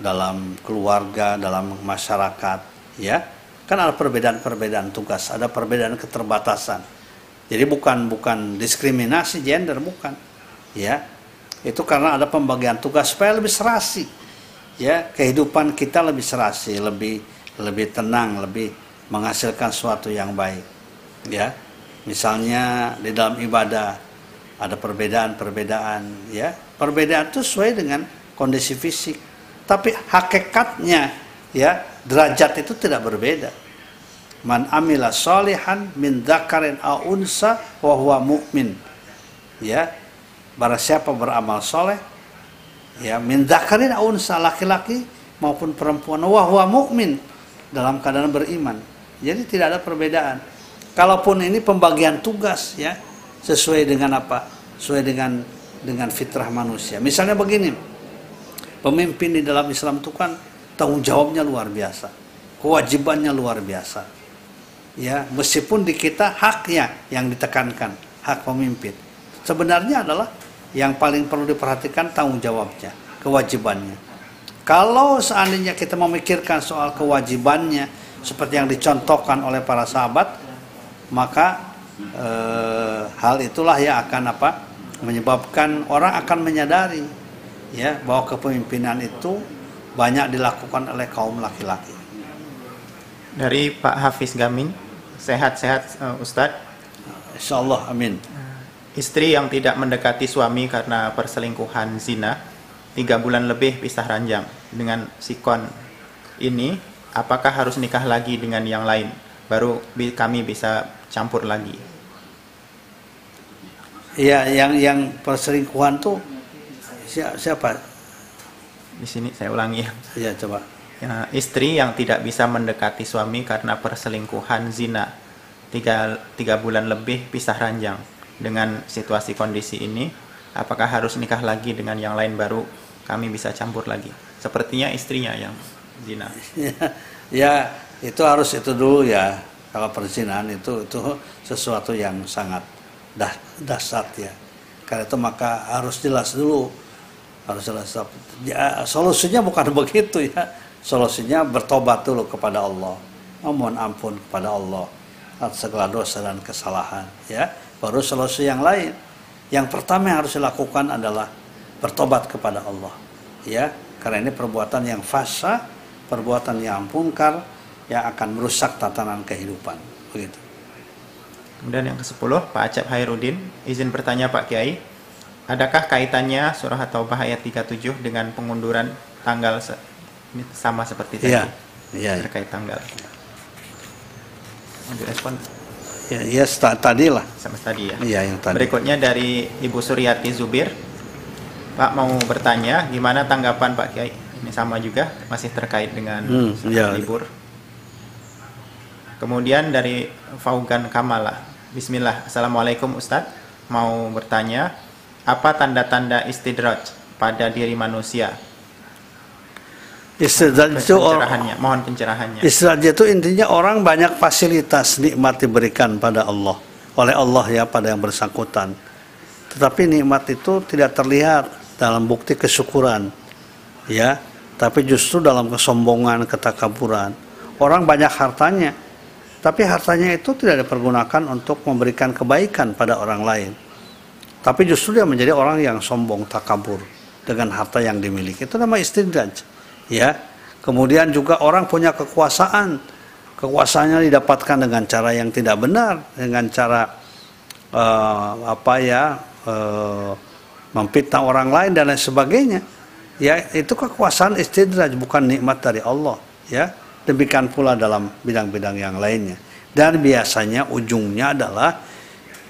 Dalam keluarga, dalam masyarakat, ya. Kan ada perbedaan-perbedaan tugas, ada perbedaan keterbatasan. Jadi bukan bukan diskriminasi gender bukan. Ya, itu karena ada pembagian tugas supaya lebih serasi ya kehidupan kita lebih serasi lebih lebih tenang lebih menghasilkan sesuatu yang baik ya misalnya di dalam ibadah ada perbedaan-perbedaan ya perbedaan itu sesuai dengan kondisi fisik tapi hakikatnya ya derajat itu tidak berbeda man amila solihan min dzakarin au unsa wa huwa mu'min ya Barang siapa beramal soleh, ya min dzakarin unsa laki-laki maupun perempuan wah wah mukmin dalam keadaan beriman. Jadi tidak ada perbedaan. Kalaupun ini pembagian tugas ya sesuai dengan apa? Sesuai dengan dengan fitrah manusia. Misalnya begini, pemimpin di dalam Islam itu kan tanggung jawabnya luar biasa, kewajibannya luar biasa. Ya, meskipun di kita haknya yang ditekankan, hak pemimpin. Sebenarnya adalah yang paling perlu diperhatikan tanggung jawabnya, kewajibannya. Kalau seandainya kita memikirkan soal kewajibannya seperti yang dicontohkan oleh para sahabat, maka e, hal itulah yang akan apa? menyebabkan orang akan menyadari ya bahwa kepemimpinan itu banyak dilakukan oleh kaum laki-laki. Dari Pak Hafiz Gamin, sehat-sehat uh, Ustadz. Insya Allah, amin. Istri yang tidak mendekati suami karena perselingkuhan zina, tiga bulan lebih pisah ranjang dengan sikon ini, apakah harus nikah lagi dengan yang lain? Baru kami bisa campur lagi. Iya, yang yang perselingkuhan tuh siapa? Di sini saya ulangi. Iya, coba. Ya, istri yang tidak bisa mendekati suami karena perselingkuhan zina, tiga, tiga bulan lebih pisah ranjang. Dengan situasi kondisi ini apakah harus nikah lagi dengan yang lain baru? Kami bisa campur lagi. Sepertinya istrinya yang zina. <laughs> Ya, itu harus itu dulu ya. Kalau perzinahan itu itu sesuatu yang sangat dah, dasar ya. Karena itu maka harus jelas dulu harus jelas ya, solusinya bukan <laughs> begitu ya solusinya bertobat dulu kepada Allah memohon ampun kepada Allah atas segala dosa dan kesalahan ya baru solusi yang lain. Yang pertama yang harus dilakukan adalah bertobat kepada Allah. Ya, karena ini perbuatan yang fasa, perbuatan yang pungkar yang akan merusak tatanan kehidupan. Begitu. Kemudian yang ke-10, Pak Acep Hairudin, izin bertanya Pak Kiai, adakah kaitannya surah At-Taubah ayat 37 dengan pengunduran tanggal ini sama seperti tadi? Iya. Iya. Terkait tanggal. Mau direspon? Ya, ya tadi lah. sama tadi ya. Iya, yang tadi. Berikutnya dari Ibu Suryati Zubir. Pak mau bertanya, gimana tanggapan Pak Kiai? Ini sama juga, masih terkait dengan Hmm, iya. libur. Kemudian dari Faugan Kamala. Bismillah. Assalamualaikum Ustadz. Mau bertanya, apa tanda-tanda istidraj pada diri manusia? Istidraj itu Pencerahannya, mohon pencerahannya. Istidraj itu intinya orang banyak fasilitas nikmat diberikan pada Allah oleh Allah ya pada yang bersangkutan. Tetapi nikmat itu tidak terlihat dalam bukti kesyukuran. Ya, tapi justru dalam kesombongan, ketakaburan. Orang banyak hartanya, tapi hartanya itu tidak dipergunakan untuk memberikan kebaikan pada orang lain. Tapi justru dia menjadi orang yang sombong, takabur dengan harta yang dimiliki. Itu nama istidraj. Ya. Kemudian juga orang punya kekuasaan. Kekuasaannya didapatkan dengan cara yang tidak benar, dengan cara eh, apa ya? eh, memfitnah orang lain dan lain sebagainya. Ya, itu kekuasaan istidraj bukan nikmat dari Allah, ya. Demikian pula dalam bidang-bidang yang lainnya. Dan biasanya ujungnya adalah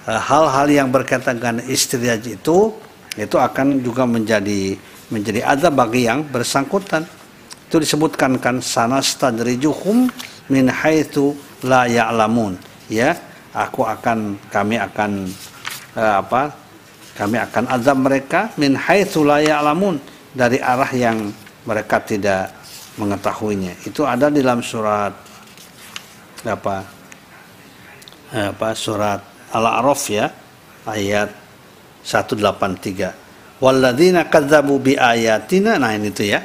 hal-hal yang berkaitan dengan istidraj itu itu akan juga menjadi menjadi azab bagi yang bersangkutan. Itu disebutkan kan sanastadrijuhum min haitsu la ya'lamun. Ya, aku akan kami akan eh, apa? Kami akan azab mereka min haitsu la ya'lamun dari arah yang mereka tidak mengetahuinya. Itu ada di dalam surat apa? Eh, apa surat Al-A'raf ya ayat 183 walladzina kadzabu bi ayatina nah ini tuh ya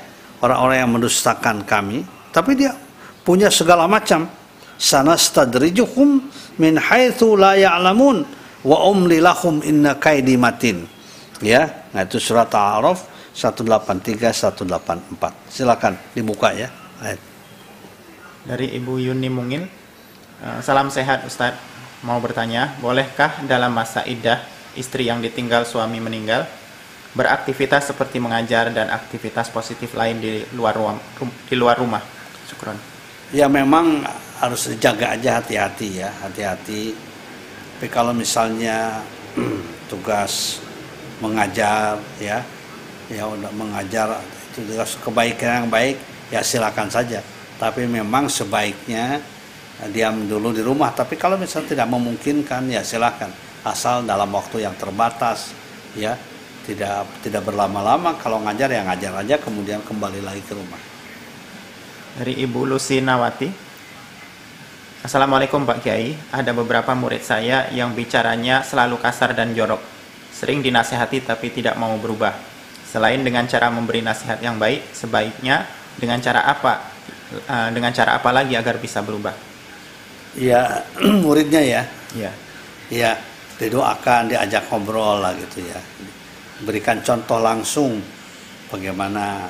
orang-orang yang mendustakan kami. Tapi dia punya segala macam. Sanastadrijuhum min haitsu la ya'lamun wa umli lahum inna kaidi matin. Ya nah itu surat Al-A'raf 183 184 silakan dibuka ya ayat. Dari Ibu Yuni Mungil. Eh, Salam sehat Ustadz. Mau bertanya, bolehkah dalam masa iddah istri yang ditinggal suami meninggal beraktivitas seperti mengajar dan aktivitas positif lain di luar ruang di luar rumah? Syukron. ya memang harus dijaga aja hati-hati ya hati-hati tapi kalau misalnya <clears throat> tugas mengajar ya ya udah mengajar itu tugas kebaikan yang baik ya silakan saja tapi memang sebaiknya diam dulu di rumah tapi kalau misalnya tidak memungkinkan ya silakan asal dalam waktu yang terbatas ya tidak tidak berlama-lama kalau ngajar ya ngajar aja kemudian kembali lagi ke rumah Dari Ibu Lucy Nawati. Assalamualaikum Pak Kiai. Ada beberapa murid saya yang bicaranya selalu kasar dan jorok. Sering dinasehati tapi tidak mau berubah. Selain dengan cara memberi nasihat yang baik, sebaiknya dengan cara apa? Eh, dengan cara apa lagi agar bisa berubah? Ya <clears throat> muridnya ya. Ya. ya didoakan diajak ngobrol lah gitu ya. Berikan contoh langsung bagaimana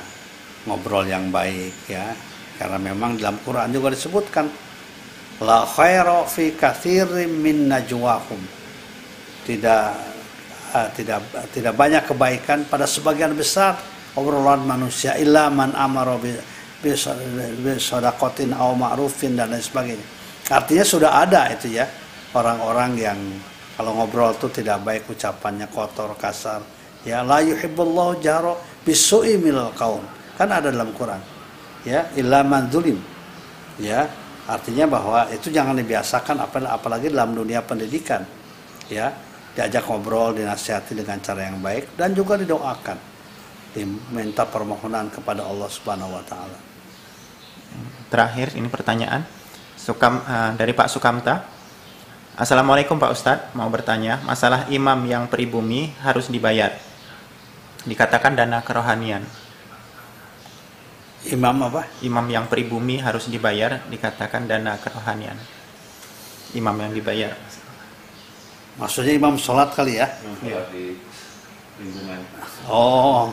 ngobrol yang baik ya. Karena memang dalam Quran juga disebutkan la khaira fi katsirin min najwahum. Tidak ah, tidak tidak banyak kebaikan pada sebagian besar obrolan manusia illa man amara bi bi bi ma'rufin dan lain sebagainya artinya sudah ada itu ya orang-orang yang kalau ngobrol tuh tidak baik ucapannya kotor kasar. Ya la yuhibbullahu jahra bisu'i minal qaum kan ada dalam Quran. Ya illa man zulim. Ya artinya bahwa itu jangan dibiasakan apal- apalagi dalam dunia pendidikan. Ya diajak ngobrol dinasihati dengan cara yang baik dan juga didoakan. Diminta permohonan kepada Allah Subhanahu wa taala. Terakhir ini pertanyaan Sukam eh, dari Pak Sukamta. Assalamualaikum Pak Ustadz, mau bertanya masalah imam yang pribumi harus dibayar. Dikatakan dana kerohanian. imam apa Imam yang pribumi harus dibayar dikatakan dana kerohanian. Imam yang dibayar. maksudnya imam sholat kali ya Iya. di lingkungan Oh,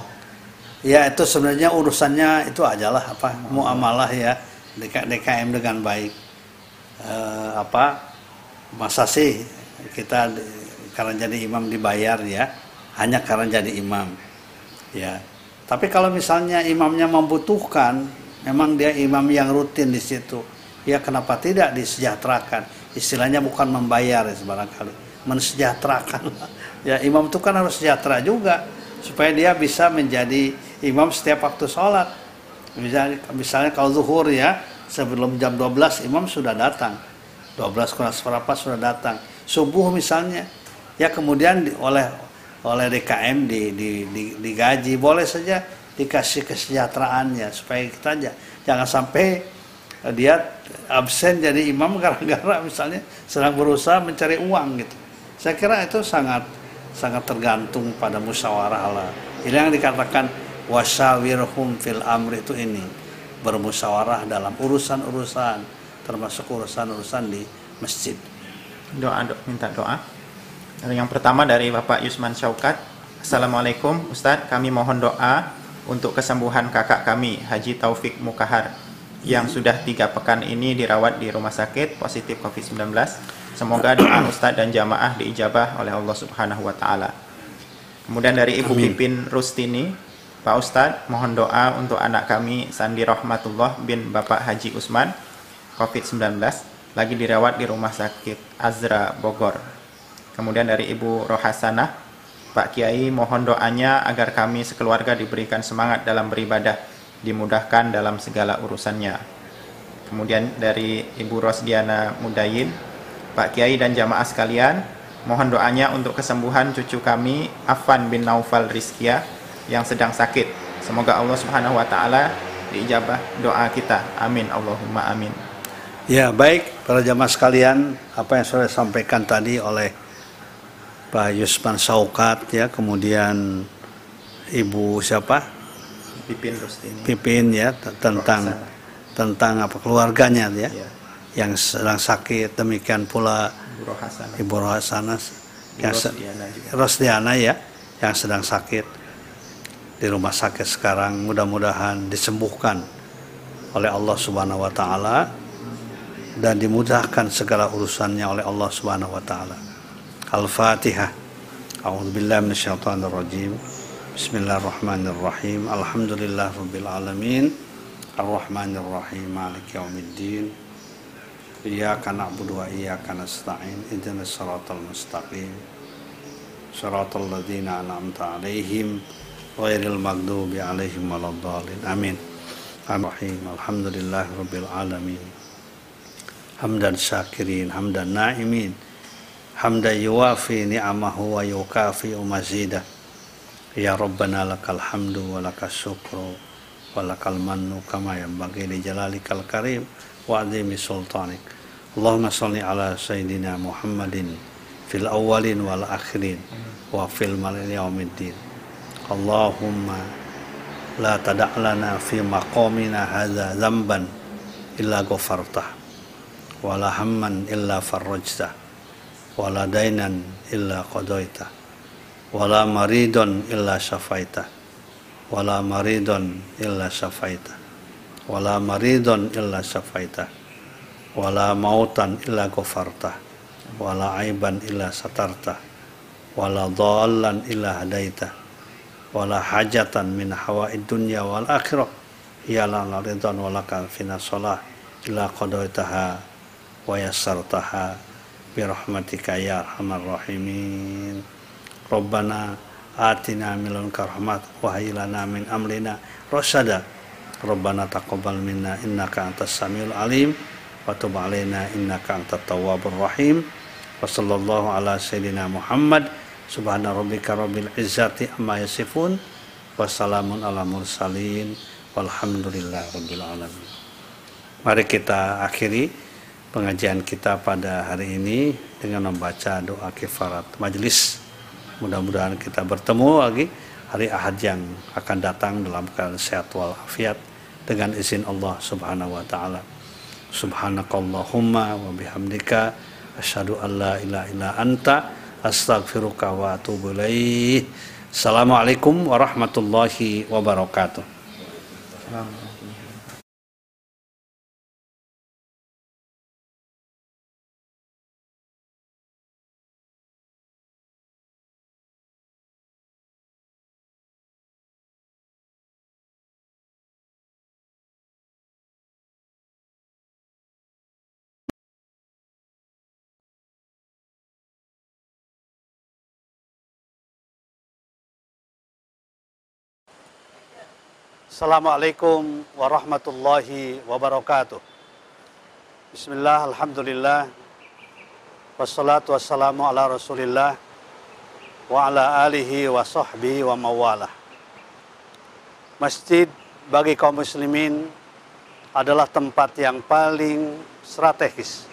ya itu sebenarnya urusannya itu ajalah apa muamalah ya DK, DKM dengan baik. Eh, apa masa sih kita karena jadi imam dibayar ya? Hanya karena jadi imam. Ya. Tapi kalau misalnya imamnya membutuhkan, memang dia imam yang rutin di situ, ya kenapa tidak disejahterakan? Istilahnya bukan membayar ya barangkali mensejahterakan. <laughs> Ya imam itu kan harus sejahtera juga supaya dia bisa menjadi imam setiap waktu sholat. Misalnya, misalnya kalau zuhur ya sebelum jam 12 imam sudah datang. 12 kurang seberapa sudah datang. Subuh misalnya. Ya kemudian di- oleh oleh DKM di, di, di, digaji. Boleh saja dikasih kesejahteraannya supaya kita aja jangan sampai eh, dia absen jadi imam <laughs> gara-gara misalnya sedang berusaha mencari uang gitu. Saya kira itu sangat sangat tergantung pada musyawarah lah ini yang dikatakan wasawirhum fil amri itu ini bermusyawarah dalam urusan-urusan termasuk urusan-urusan di masjid Doa, do- minta doa. Yang pertama dari Bapak Yusman Syaukat. Assalamualaikum Ustadz, kami mohon doa untuk kesembuhan kakak kami, Haji Taufik Mukahar, yang sudah tiga pekan ini dirawat di rumah sakit positif COVID-19. Semoga doa Ustadz dan jamaah diijabah oleh Allah Subhanahu wa Ta'ala. Kemudian dari Ibu Amin. Pipin Rustini, Pak Ustadz, mohon doa untuk anak kami Sandi Rahmatullah bin Bapak Haji Usman, COVID-19, lagi dirawat di Rumah Sakit Azra Bogor. Kemudian dari Ibu Rohasanah, Pak Kiai mohon doanya agar kami sekeluarga diberikan semangat dalam beribadah, dimudahkan dalam segala urusannya. Kemudian dari Ibu Rosdiana Mudayin, Pak Kiai dan jamaah sekalian, mohon doanya untuk kesembuhan cucu kami Afan bin Naufal Rizkia yang sedang sakit. Semoga Allah Subhanahu wa taala diijabah doa kita. Amin Allahumma amin. Ya baik para jamaah sekalian apa yang sudah disampaikan tadi oleh Pak Yusman Saukat ya kemudian Ibu siapa Pipin Rustini. Pipin ya tentang Rohasana. tentang apa keluarganya ya Ya. yang sedang sakit demikian pula Bu Rohasana. Ibu Rohasana yang Rosdiana juga. Rosdiana ya yang sedang sakit di rumah sakit sekarang mudah-mudahan disembuhkan oleh Allah Subhanahu wa taala dan dimudahkan segala urusannya oleh Allah Subhanahu wa taala. Al-Fatihah. A'udzubillahi minasyaitonir rajim. Bismillahirrahmanirrahim. Alhamdulillah rabbil alamin. Arrahmanir rahim. Maliki yaumiddin. Iyyaka na'budu wa iyyaka nasta'in. Ihdinas siratal mustaqim. Siratal ladzina an'amta 'alaihim ghairil maghdubi 'alaihim waladdallin. Amin. Ar-Rahim. Alhamdulillah rabbil alamin. Hamdan syakirin, hamdan na'imin. Hamdan yuwafi ni'amahu wa yukafi mazidah. Ya Rabbana lakal hamdu wa lakas syukru wa lakal mannu kama yanbaghi li jalalikal karim wa azimi sultanik. Allahumma salli ala sayyidina Muhammadin fil awwalin wal akhirin wa fil malil yaumiddin. Allahumma la tada' lana fi maqamina hadza dzamban illa ghafartah wa la hamman illa farajtah wa la dainan illa qadaitah wala maridon illa syafaita wala maridon illa syafaita wala maridon illa syafaita wala mautan illa ghafarta wala aiban illa satarta wala illa hadaita wala hajatan min hawaid dunya wal akhirah ya la ridwan walaka fina salah illa qadaitaha wa yassartaha bi rahmatika ya arhamar rahimin Rabbana atina min ladunka rahmat wa hayyi lana min amrina rasyada. Rabbana taqabbal minna innaka antas samiul alim wa tub alaina innaka antat tawwabur rahim. Wa sallallahu ala sayyidina Muhammad subhana rabbika rabbil izzati amma yasifun wa salamun ala mursalin walhamdulillah rabbil alamin. Mari kita akhiri pengajian kita pada hari ini dengan membaca doa kifarat majelis. Mudah-mudahan kita bertemu lagi hari Ahad yang akan datang dalam keadaan sehat walafiat dengan izin Allah Subhanahu wa taala. Subhanakallahumma wa bihamdika asyhadu an la ilaha illa anta astaghfiruka wa atubu ilaih. Assalamualaikum warahmatullahi wabarakatuh. Selamat. Assalamualaikum warahmatullahi wabarakatuh. Bismillah, Alhamdulillah. Wassalatu wassalamu ala rasulillah wa ala alihi wa sahbihi wa mawalah. Masjid bagi kaum muslimin adalah tempat yang paling strategis,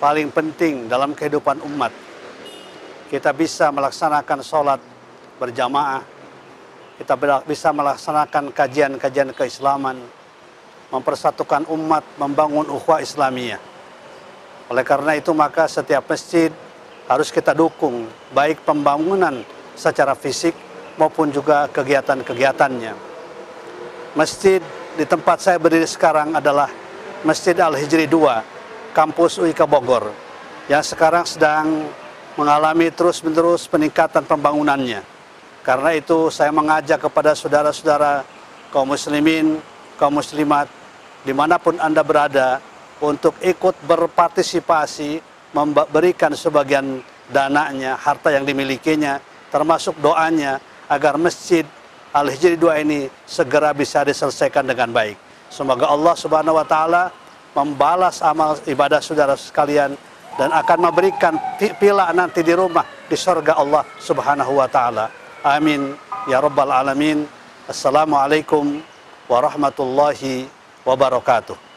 paling penting dalam kehidupan umat. Kita bisa melaksanakan sholat berjamaah, kita bisa melaksanakan kajian-kajian keislaman, mempersatukan umat, membangun ukhuwah Islamiyah. Oleh karena itu maka setiap masjid harus kita dukung baik pembangunan secara fisik maupun juga kegiatan-kegiatannya. Masjid di tempat saya berdiri sekarang adalah Masjid Al-Hijri II, kampus UIK Bogor, yang sekarang sedang mengalami terus-menerus peningkatan pembangunannya karena itu saya mengajak kepada saudara-saudara kaum muslimin, kaum muslimat, di mana pun Anda berada, untuk ikut berpartisipasi, memberikan sebagian dananya, harta yang dimilikinya, termasuk doanya, agar masjid Al-Hijri 2 ini segera bisa diselesaikan dengan baik. Semoga Allah Subhanahu wa taala membalas amal ibadah saudara sekalian dan akan memberikan pila nanti di rumah di surga Allah Subhanahu wa taala. Amin ya rabbal alamin. Assalamualaikum warahmatullahi wabarakatuh.